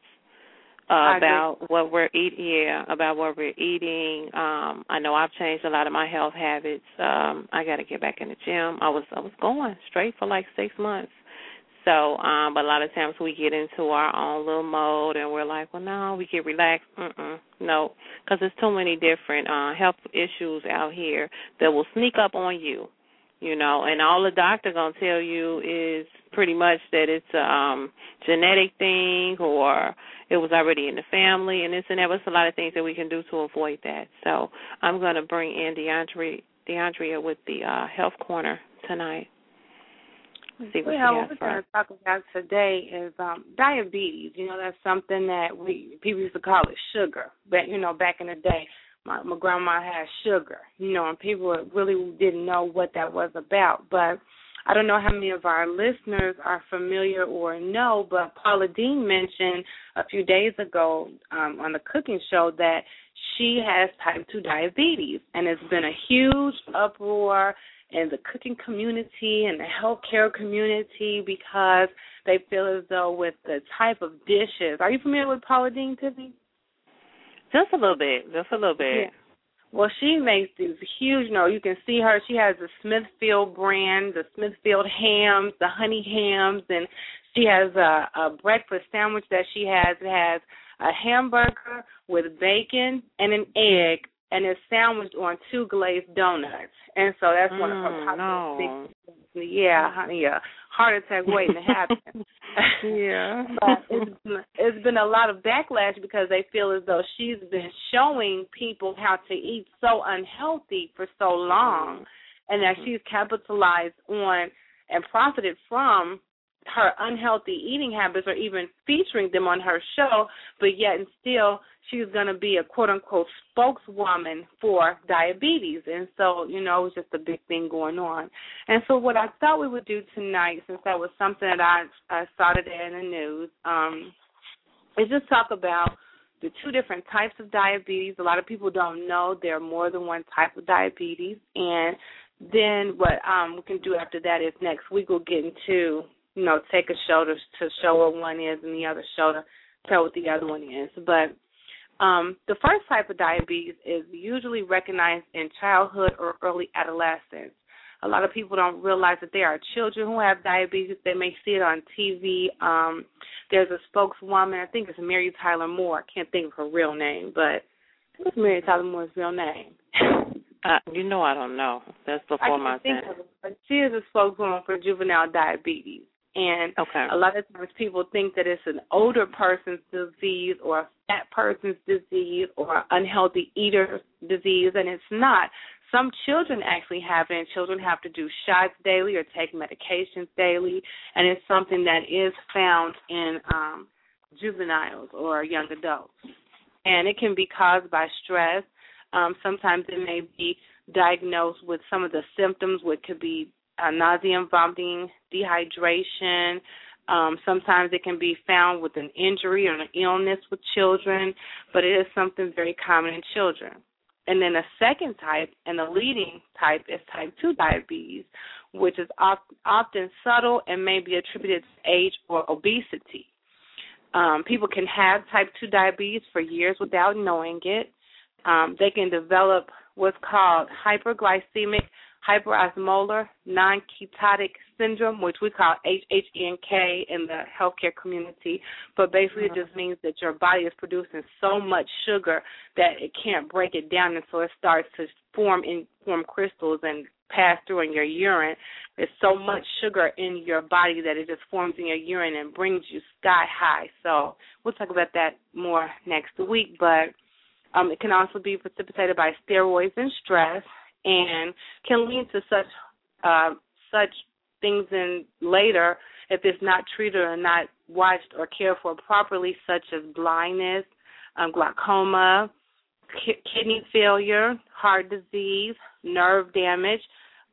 uh, about what we're eating yeah about what we're eating. Um i know i've changed a lot of my health habits. Um i got to get back in the gym. I was i was going straight for like six months so, um, but a lot of times we get into our own little mode and we're like, well, no, we get relaxed. Mm-mm, no, because there's too many different uh, health issues out here that will sneak up on you, you know. And all the doctor gonna tell you is pretty much that it's a um, genetic thing or it was already in the family and this and that. But a lot of things that we can do to avoid that. So I'm gonna bring in DeAndre, DeAndrea with the uh, health corner tonight see what well, what we're going to talk about today is um diabetes. You know, that's something that we people used to call it sugar. But you know, back in the day, my my grandma had sugar. You know, and people really didn't know what that was about. But I don't know how many of our listeners are familiar or know, but Paula Deen mentioned a few days ago um, on the cooking show that she has type 2 diabetes, and it's been a huge uproar in the cooking community and the healthcare community because they feel as though with the type of dishes. Are you familiar with Paula Deen, Tiffany? Just a little bit. Just a little bit. Yeah. Well, she makes these huge. You know, you can see her. She has the Smithfield brand, the Smithfield hams, the honey hams, and she has a, a breakfast sandwich that she has. It has a hamburger with bacon and an egg and it's sandwiched on two glazed donuts. And so that's mm, one of her mm, popular no. Yeah, honey, yeah. Heart attack waiting to happen. yeah. but it's it's been a lot of backlash because they feel as though she's been showing people how to eat so unhealthy for so long and that she's capitalized on and profited from her unhealthy eating habits or even featuring them on her show, but yet and still she's going to be a quote unquote spokeswoman for diabetes. And so, you know, it was just a big thing going on. And so, what I thought we would do tonight, since that was something that I, I saw today in the news, um, is just talk about the two different types of diabetes. A lot of people don't know there are more than one type of diabetes. And then what um, we can do after that is next week we'll get into, you know, take a show to, show what one is and the other show tell what the other one is. But um, the first type of diabetes is usually recognized in childhood or early adolescence. A lot of people don't realize that there are children who have diabetes. They may see it on TV. Um, there's a spokeswoman, I think it's Mary Tyler Moore. I can't think of her real name, but what's Mary Tyler Moore's real name? Uh, you know I don't know. That's before my time. She is a spokeswoman for juvenile diabetes. And okay. a lot of times people think that it's an older person's disease or a fat person's disease or unhealthy eater disease, and it's not. Some children actually have it, and children have to do shots daily or take medications daily, and it's something that is found in um, juveniles or young adults. And it can be caused by stress. Um, sometimes it may be diagnosed with some of the symptoms, which could be uh, nausea and vomiting, dehydration. Um, sometimes it can be found with an injury or an illness with children, but it is something very common in children. And then the second type, and the leading type, is type 2 diabetes, which is often subtle and may be attributed to age or obesity. Um, people can have type 2 diabetes for years without knowing it. Um, they can develop what's called hyperglycemic hyperosmolar non-ketotic syndrome, which we call HHNK in the healthcare community. But basically, it just means that your body is producing so much sugar that it can't break it down, and so it starts to form in form crystals and pass through in your urine. There's so much sugar in your body that it just forms in your urine and brings you sky high. So we'll talk about that more next week. But um, it can also be precipitated by steroids and stress and can lead to such uh, such things in later if it's not treated or not watched or cared for properly, such as blindness, um, glaucoma, ki- kidney failure, heart disease, nerve damage,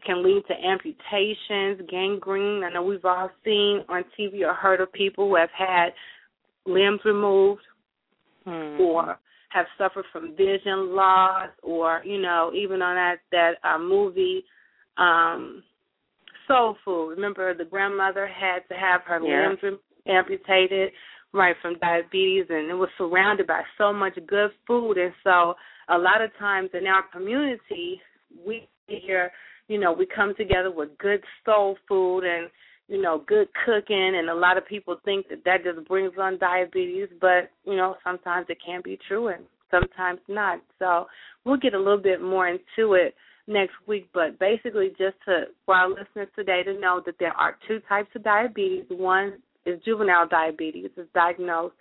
can lead to amputations, gangrene. I know we've all seen on TV or heard of people who have had limbs removed Hmm. or have suffered from vision loss or you know even on that that uh, movie um soul food remember the grandmother had to have her Yeah. limbs amputated right from diabetes and it was surrounded by so much good food and so a lot of times in our community we hear you know we come together with good soul food and you know, good cooking, and a lot of people think that that just brings on diabetes, but you know, sometimes it can be true and sometimes not. So we'll get a little bit more into it next week, but basically, just to for our listeners today to know that there are two types of diabetes. One is juvenile diabetes, is diagnosed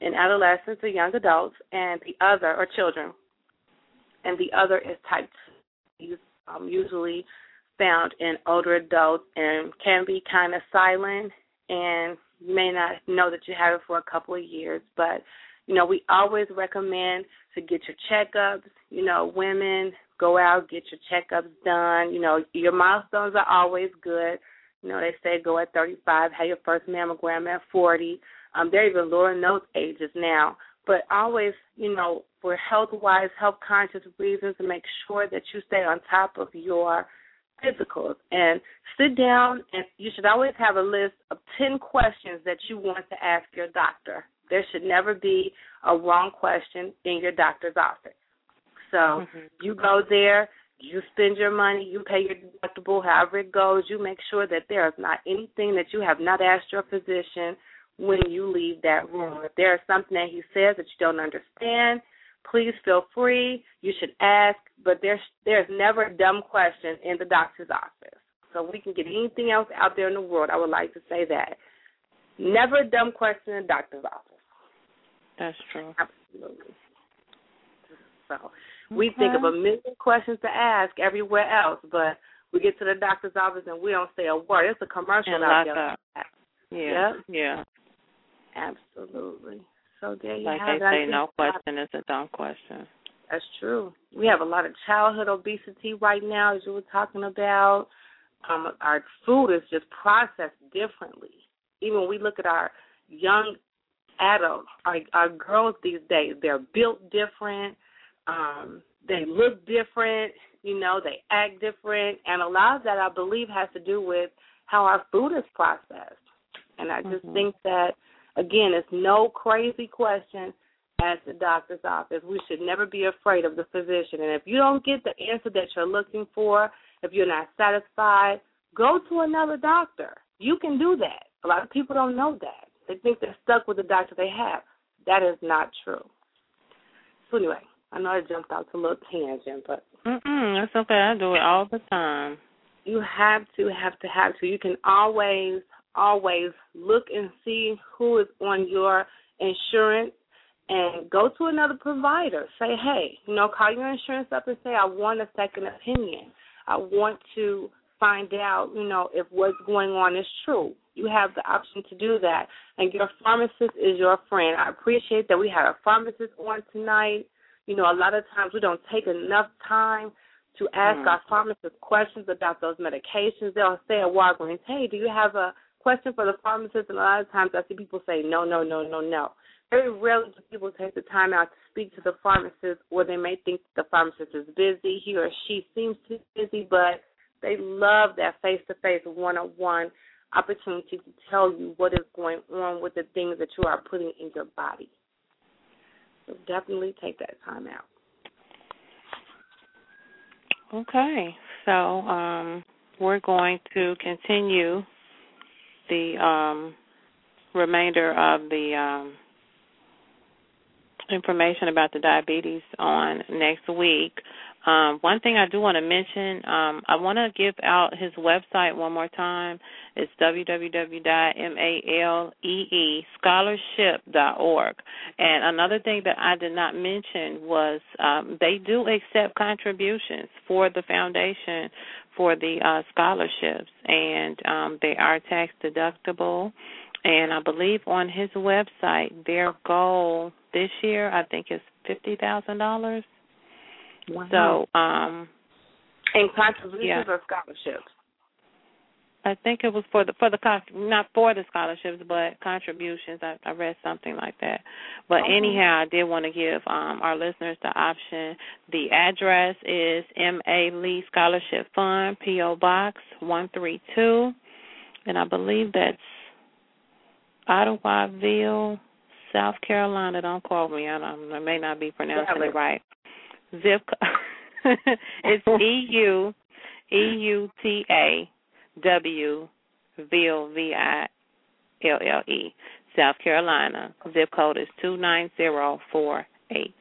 in adolescents or young adults, and the other, or children, and the other is type two, um, usually found in older adults and can be kind of silent and you may not know that you have it for a couple of years but you know we always recommend to get your checkups. You know women go out get your checkups done. You know your milestones are always good. You know they say go at 35 have your first mammogram at 40 um they're even lowering those ages now. But always you know for health wise health conscious reasons to make sure that you stay on top of your physicals and sit down and you should always have a list of 10 questions that you want to ask your doctor. There should never be a wrong question in your doctor's office. So Mhm. you go there, you spend your money, you pay your deductible, however it goes, you make sure that there is not anything that you have not asked your physician when you leave that room. If there is something that he says that you don't understand, please feel free. You should ask, but there's there's never a dumb question in the doctor's office. So we can get anything else out there in the world. I would like to say that. Never a dumb question in the doctor's office. That's true. Absolutely. So we think of a million questions to ask everywhere else, but we get to the doctor's office and we don't say a word. It's a commercial And out there. up. Yeah. Yep. Yeah. Absolutely. So there you Like have they it. I say, no question is a dumb question. That's true. We have a lot of childhood obesity right now, as you were talking about. Um, our food is just processed differently. Even when we look at our young adults, our, our girls these days, they're built different. Um, they look different. You know, they act different, and a lot of that, I believe, has to do with how our food is processed. And I just Mhm. think that, again, it's no crazy question at the doctor's office. We should never be afraid of the physician. And if you don't get the answer that you're looking for, if you're not satisfied, go to another doctor. You can do that. A lot of people don't know that. They think they're stuck with the doctor they have. That is not true. So anyway, I know I jumped out to a little tangent, but Mm-mm, that's okay. I do it all the time. you have to have to have to you can always always look and see who is on your insurance and go to another provider. Say hey you know call your insurance up and say i want a second opinion. I want to find out you know if what's going on is true. You have the option to do that. And your pharmacist is your friend. I appreciate that we had a pharmacist on tonight. You know a lot of times we don't take enough time to ask Mm. our pharmacist questions about those medications. They'll say at Walgreens, "Hey, do you have a question for the pharmacist?" And a lot of times I see people say, "No, no, no, no, no." Very rarely do people take the time out to speak to the pharmacist, or they may think the pharmacist is busy. He or she seems too busy, but they love that face-to-face, one-on-one opportunity to tell you what is going on with the things that you are putting in your body. So definitely take that time out. Okay. So um, we're going to continue the um, remainder of the um, information about the diabetes on next week. Um, one thing I do want to mention, um, I want to give out his website one more time. It's www.maleescholarship.org. And another thing that I did not mention was um, they do accept contributions for the foundation for the uh, scholarships, and um, they are tax deductible. And I believe on his website, their goal this year, I think, is fifty thousand dollars. Wow. So, um, and contributions yeah. or scholarships? I think it was for the for the not for the scholarships, but contributions. I, I read something like that. But anyhow, I did want to give um, our listeners the option. The address is M. A. Lee Scholarship Fund, P.O. Box one three two, and I believe that's Eutawville, South Carolina. Don't quote me. I, don't, I may not be pronouncing it right. Zip. it's E U E U T A W Ville V I L L E, South Carolina. Zip code is two nine zero four eight.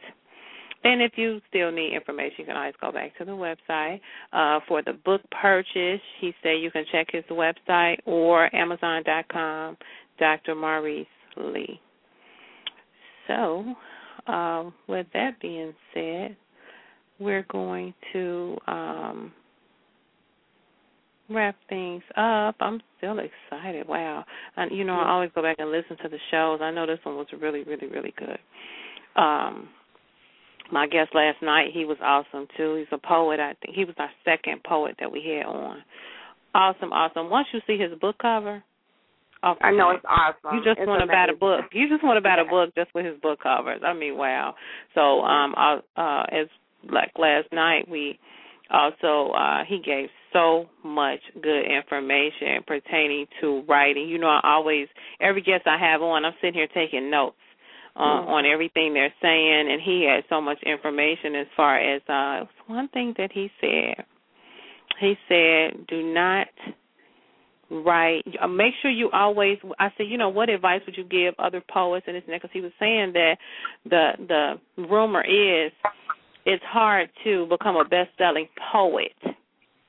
And if you still need information, you can always go back to the website. Uh, for the book purchase, he said you can check his website or Amazon.com, Dr. Maurice Lee. So, um, with that being said, we're going to um, wrap things up. I'm still excited. Wow. And you know, I always go back and listen to the shows. I know this one was really, really, really good. Um my guest last night, he was awesome too. He's a poet. I think he was our second poet that we had on. Awesome, awesome. Once you see his book cover, oh, I know it's awesome. you just It's want to buy a book. You just want to buy a Yeah. book just with his book covers. I mean, wow. So, um, I, uh, as like last night, we also uh, he gave so much good information pertaining to writing. You know, I always every guest I have on, I'm sitting here taking notes uh, on everything they're saying, and he had so much information as far as uh, one thing that he said. He said, "Do not." write. Uh, Make sure you always. I said, you know, what advice would you give other poets and this and that? Because he was saying that the the rumor is it's hard to become a best-selling poet.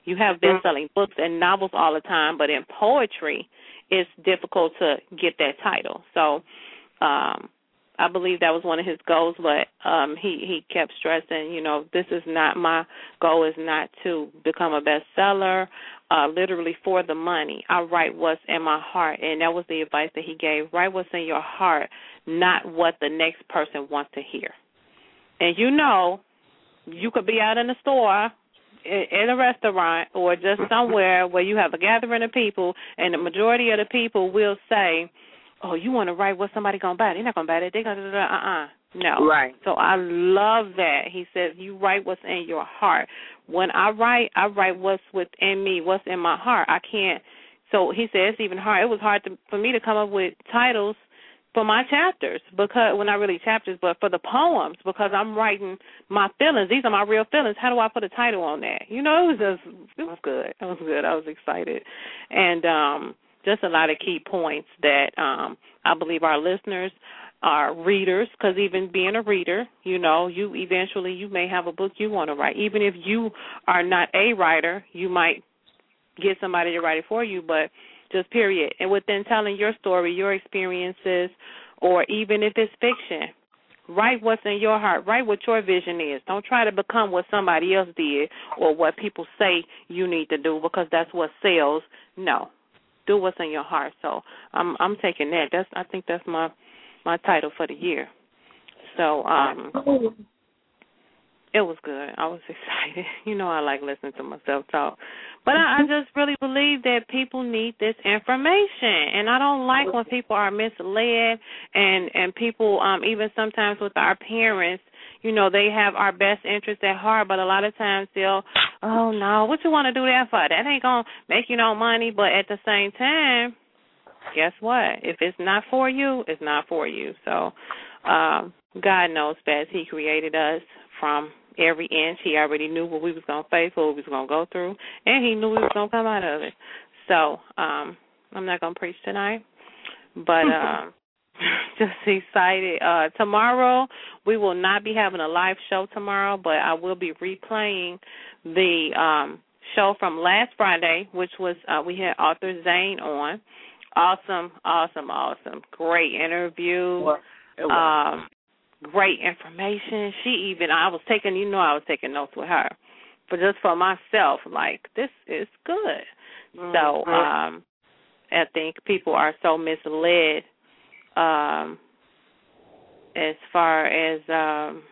You have best-selling books and novels all the time, but in poetry, it's difficult to get that title. So, um, I believe that was one of his goals, but um, he he kept stressing, you know, this is not my goal. Is not to become a bestseller, uh, literally for the money. I write what's in my heart, and that was the advice that he gave. Write what's in your heart, not what the next person wants to hear. And you know, you could be out in the store in a restaurant or just somewhere where you have a gathering of people and the majority of the people will say, Oh, you want to write what somebody gonna buy? They're not gonna buy that. They're gonna uh uh no. Right. So I love that. He says you write what's in your heart. When I write, I write what's within me, what's in my heart. I can't. So he says it's even hard. It was hard to, for me to come up with titles for my chapters because well not really chapters but for the poems because I'm writing my feelings. These are my real feelings. How do I put a title on that? You know, it was just it was good. It was good. I was excited. And um just a lot of key points that um I believe our listeners are readers because even being a reader, you know, you eventually you may have a book you want to write. Even if you are not a writer, you might get somebody to write it for you, but just period. And within telling your story, your experiences, or even if it's fiction, write what's in your heart. Write what your vision is. Don't try to become what somebody else did or what people say you need to do because that's what sells. No, do what's in your heart. So I'm I'm taking that. That's I think that's my my title for the year. So um it was good. I was excited. You know, I like listening to myself talk. But I, I just really believe that people need this information, and I don't like when people are misled, and and people, um, even sometimes with our parents, you know, they have our best interest at heart, but a lot of times they'll, oh no, what you want to do that for? That ain't gonna make you no money. But at the same time, guess what? If it's not for you, it's not for you. So, um, God knows best. He created us from every inch. He already knew what we was gonna face, what we was gonna go through, and he knew we was gonna come out of it. So, um, I'm not gonna preach tonight, but um, just excited. Uh, tomorrow we will not be having a live show tomorrow, but I will be replaying the um show from last Friday, which was uh, we had author Zane on. Awesome, awesome, awesome. Great interview. Um, great information. She even I was taking you know I was taking notes with her. But just for myself, like this is good. Mm-hmm. So um I think people are so misled um as far as um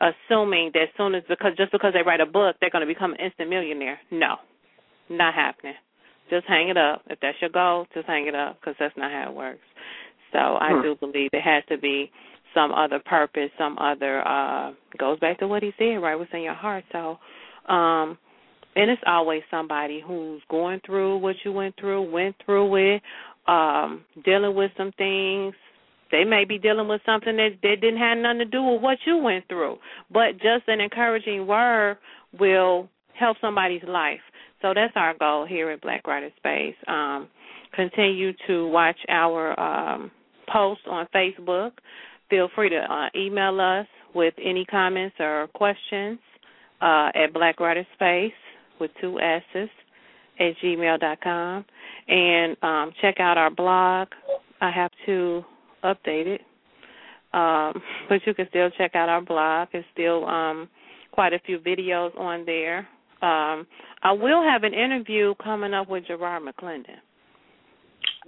assuming that as soon as because just because they write a book they're going to become an instant millionaire. No, not happening. Just hang it up. If that's your goal, just hang it up because that's not how it works. So I Hmm. do believe there has to be some other purpose, some other uh goes back to what he said, right? What's in your heart. So um and it's always somebody who's going through what you went through, went through it, um, dealing with some things. They may be dealing with something that, that didn't have nothing to do with what you went through. But just an encouraging word will help somebody's life. So that's our goal here at Black Writer Space. Um, continue to watch our um, posts on Facebook. Feel free to uh, email us with any comments or questions uh, at Black Writer Space with two S's at gmail.com. and um, check out our blog. I have to update it, um, but you can still check out our blog. There's still um, quite a few videos on there. Um, I will have an interview coming up with Gerard McClendon.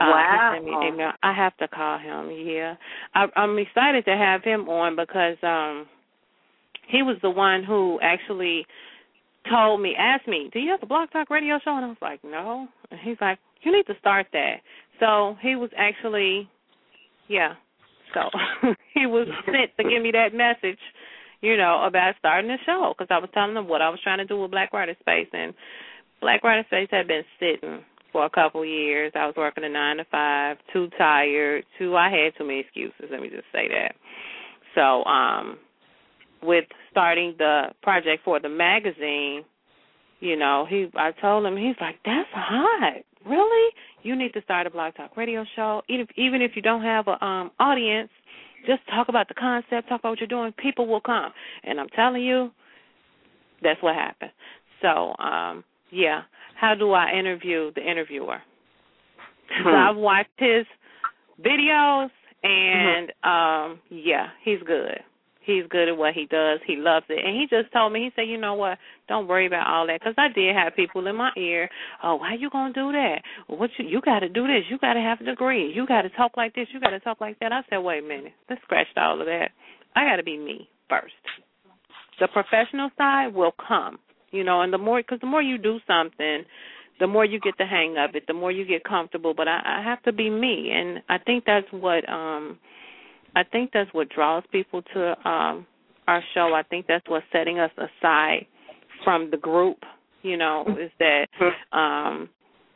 Uh, Wow. he sent me email. I have to call him. Yeah, I, I'm excited to have him on because um, he was the one who actually told me, asked me, "Do you have a Blog Talk Radio show?" And I was like, "No." And he's like, "You need to start that." So he was actually, yeah. So he was sent to give me that message, you know, about starting the show because I was telling him what I was trying to do with Black Writer Space, and Black Writer Space had been sitting for a couple years. I was working a nine to five, too tired, too. I had too many excuses. Let me just say that. So, um, with starting the project for the magazine, you know, he I told him he's like, That's hot. Really? You need to start a blog talk radio show. Even even if you don't have a um audience, just talk about the concept, talk about what you're doing, people will come. And I'm telling you, that's what happened. So, um, yeah. How do I interview the interviewer? So Hmm. I've watched his videos and um yeah, he's good. He's good at what he does. He loves it. And he just told me, he said, you know what, don't worry about all that. Because I did have people in my ear, oh, why you going to do that? What you, you got to do this. You got to have a degree. You got to talk like this. You got to talk like that. I said, wait a minute. Let's scratch all of that. I got to be me first. The professional side will come, you know, and the more, because the more you do something, the more you get the hang of it, the more you get comfortable. But I, I have to be me, and I think that's what um I think that's what draws people to um our show. I think that's what's setting us aside from the group. You know, is that um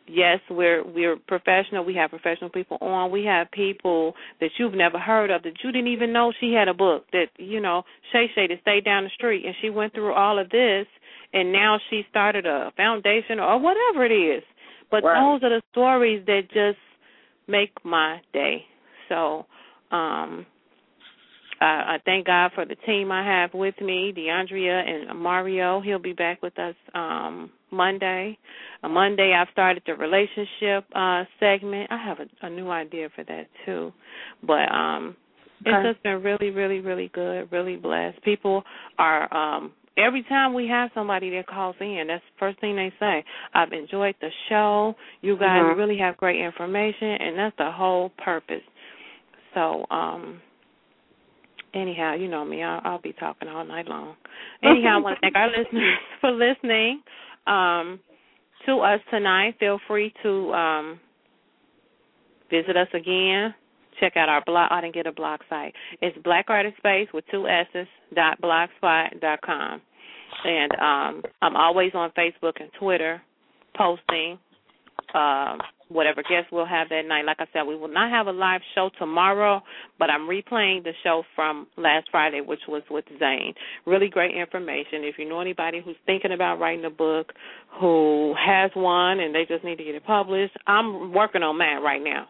yes, we're we're professional. We have professional people on. We have people that you've never heard of that you didn't even know she had a book. That you know, Shay Shay that stayed down the street and she went through all of this, and now she started a foundation or whatever it is. But those are the stories that just make my day. So, um I, I thank God for the team I have with me, DeAndrea and Mario. He'll be back with us um Monday. On Monday I've started the relationship uh segment. I have a, a new idea for that too. But um Okay. it's just been really, really, really good, really blessed. People are um every time we have somebody that calls in, that's the first thing they say. I've enjoyed the show. You guys Mhm. really have great information and that's the whole purpose. So, um anyhow, you know me, I'll, I'll be talking all night long. Anyhow, I want to thank our listeners for listening um, to us tonight. Feel free to um, visit us again. Check out our blog. I didn't get a blog site. It's Black Artist Space with two S's dot blogspot dot com. And um, I'm always on Facebook and Twitter posting um, whatever guests we'll have that night. Like I said, we will not have a live show tomorrow, but I'm replaying the show from last Friday, which was with Zane. Really great information. If you know anybody who's thinking about writing a book, who has one and they just need to get it published, I'm working on that right now.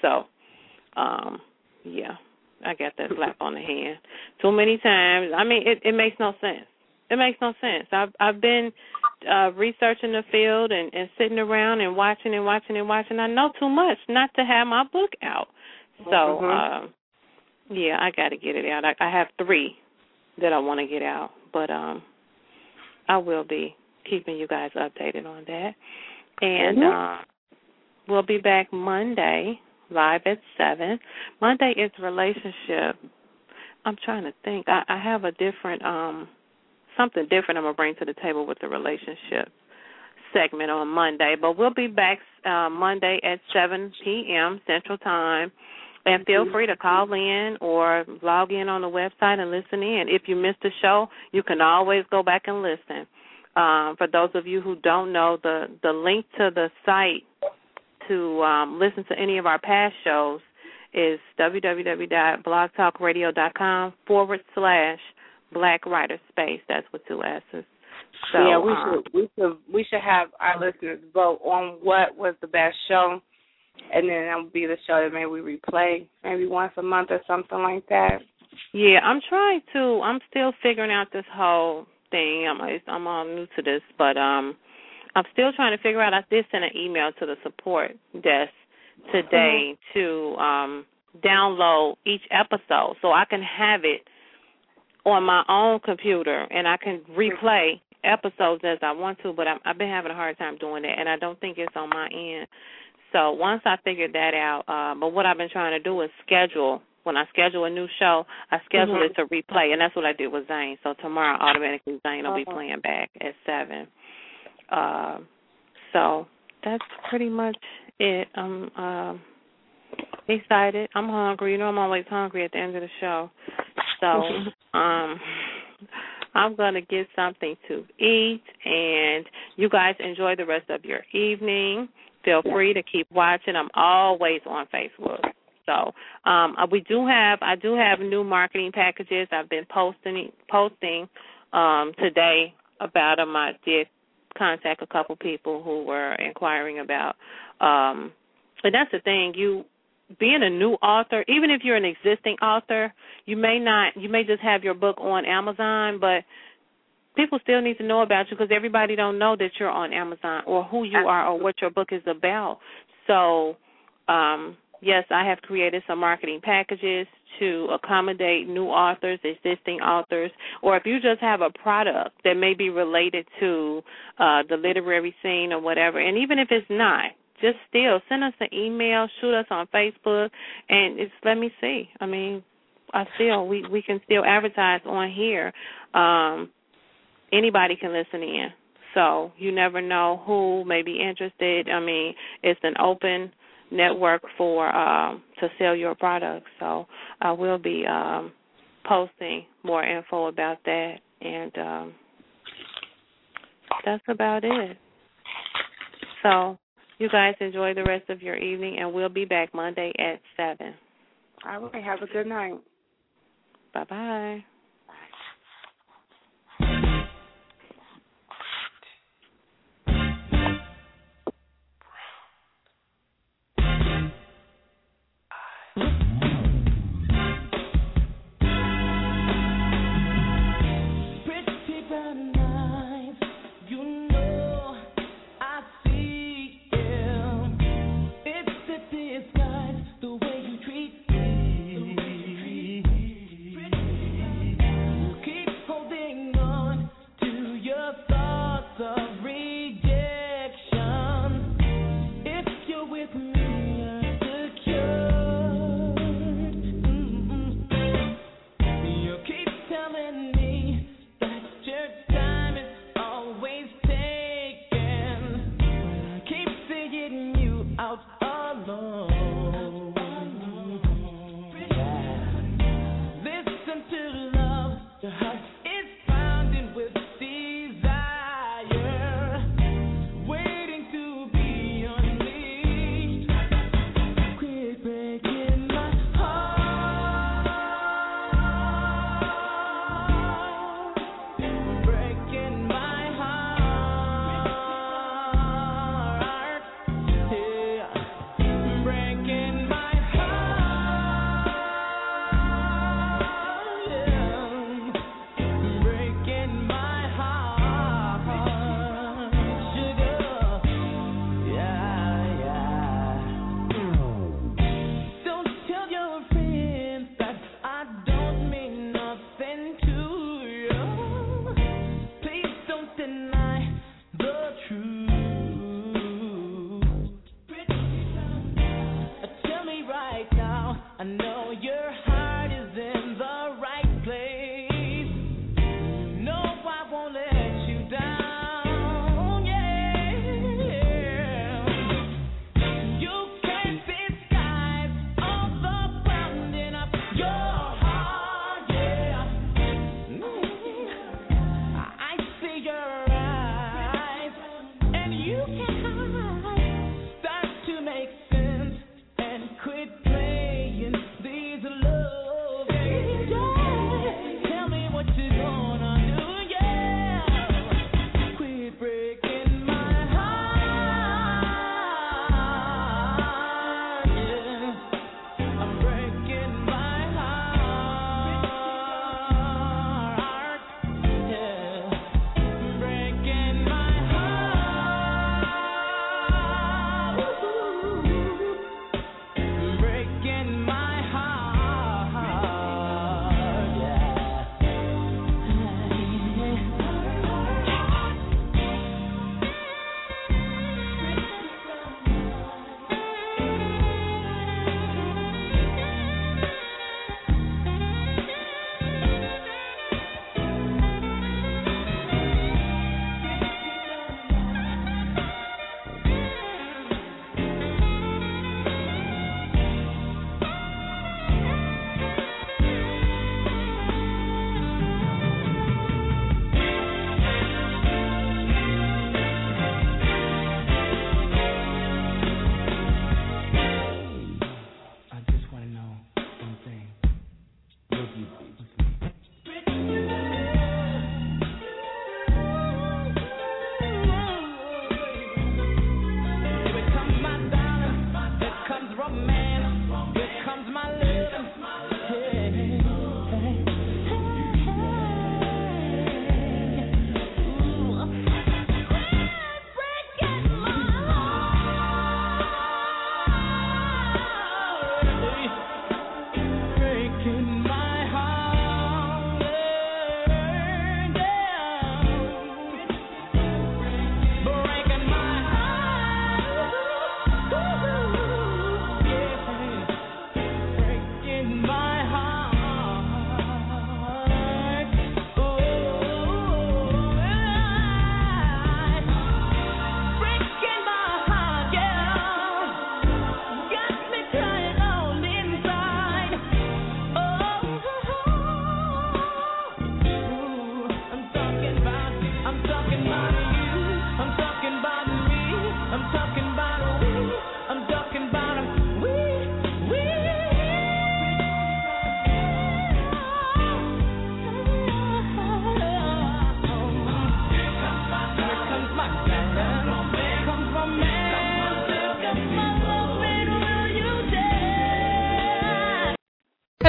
So, um, yeah, I got that slap on the hand too many times. I mean, it it makes no sense. It makes no sense. I've I've been uh researching the field and and sitting around and watching and watching and watching. I know too much not to have my book out. So, Mhm. um yeah, I got to get it out. I, I have 3 that I want to get out, but um I will be keeping you guys updated on that. And Mhm. uh we'll be back Monday live at 7. Monday is relationship. I'm trying to think. I I have a different um something different I'm gonna bring to the table with the relationship segment on Monday. But we'll be back uh, Monday at 7 p.m. Central Time. And feel free to call in or log in on the website and listen in. If you missed the show, you can always go back and listen. Um, for those of you who don't know, the the link to the site to um, listen to any of our past shows is www.blogtalkradio.com forward slash Black Writer Space. That's with two S's. So, yeah, we um, should we should we should have our listeners vote on what was the best show, and then that would be the show that maybe we replay maybe once a month or something like that. Yeah, I'm trying to. I'm still figuring out this whole thing. I'm I'm all new to this, but um, I'm still trying to figure out. I did send an email to the support desk today to um download each episode so I can have it on my own computer and I can replay episodes as I want to. But I'm, I've been having a hard time doing that, and I don't think it's on my end. So once I figure that out, uh, but what I've been trying to do is schedule. When I schedule a new show, I schedule Mhm. it to replay, and that's what I did with Zane. So tomorrow, automatically Zane will be Uh-huh. playing back at seven. Uh, so that's pretty much it. I'm um, excited. I'm hungry. You know, I'm always hungry at the end of the show. So um, I'm gonna get something to eat, and you guys enjoy the rest of your evening. Feel free to keep watching. I'm always on Facebook. So um, uh, we do have I do have new marketing packages. I've been posting posting um, today about them. I did contact a couple people who were inquiring about. Um, and that's the thing. You being a new author, even if you're an existing author, you may not you may just have your book on Amazon, but people still need to know about you because everybody don't know that you're on Amazon or who you are or what your book is about. So, um, yes, I have created some marketing packages to accommodate new authors, existing authors, or if you just have a product that may be related to uh, the literary scene or whatever, and even if it's not, just still send us an email, shoot us on Facebook, and let me see. I mean, I still we we can still advertise on here. Um, anybody can listen in. So you never know who may be interested. I mean, it's an open network for um to sell your products. So I will be um posting more info about that and um that's about it. So you guys enjoy the rest of your evening and we'll be back Monday at seven. All right, have a good night. Bye bye.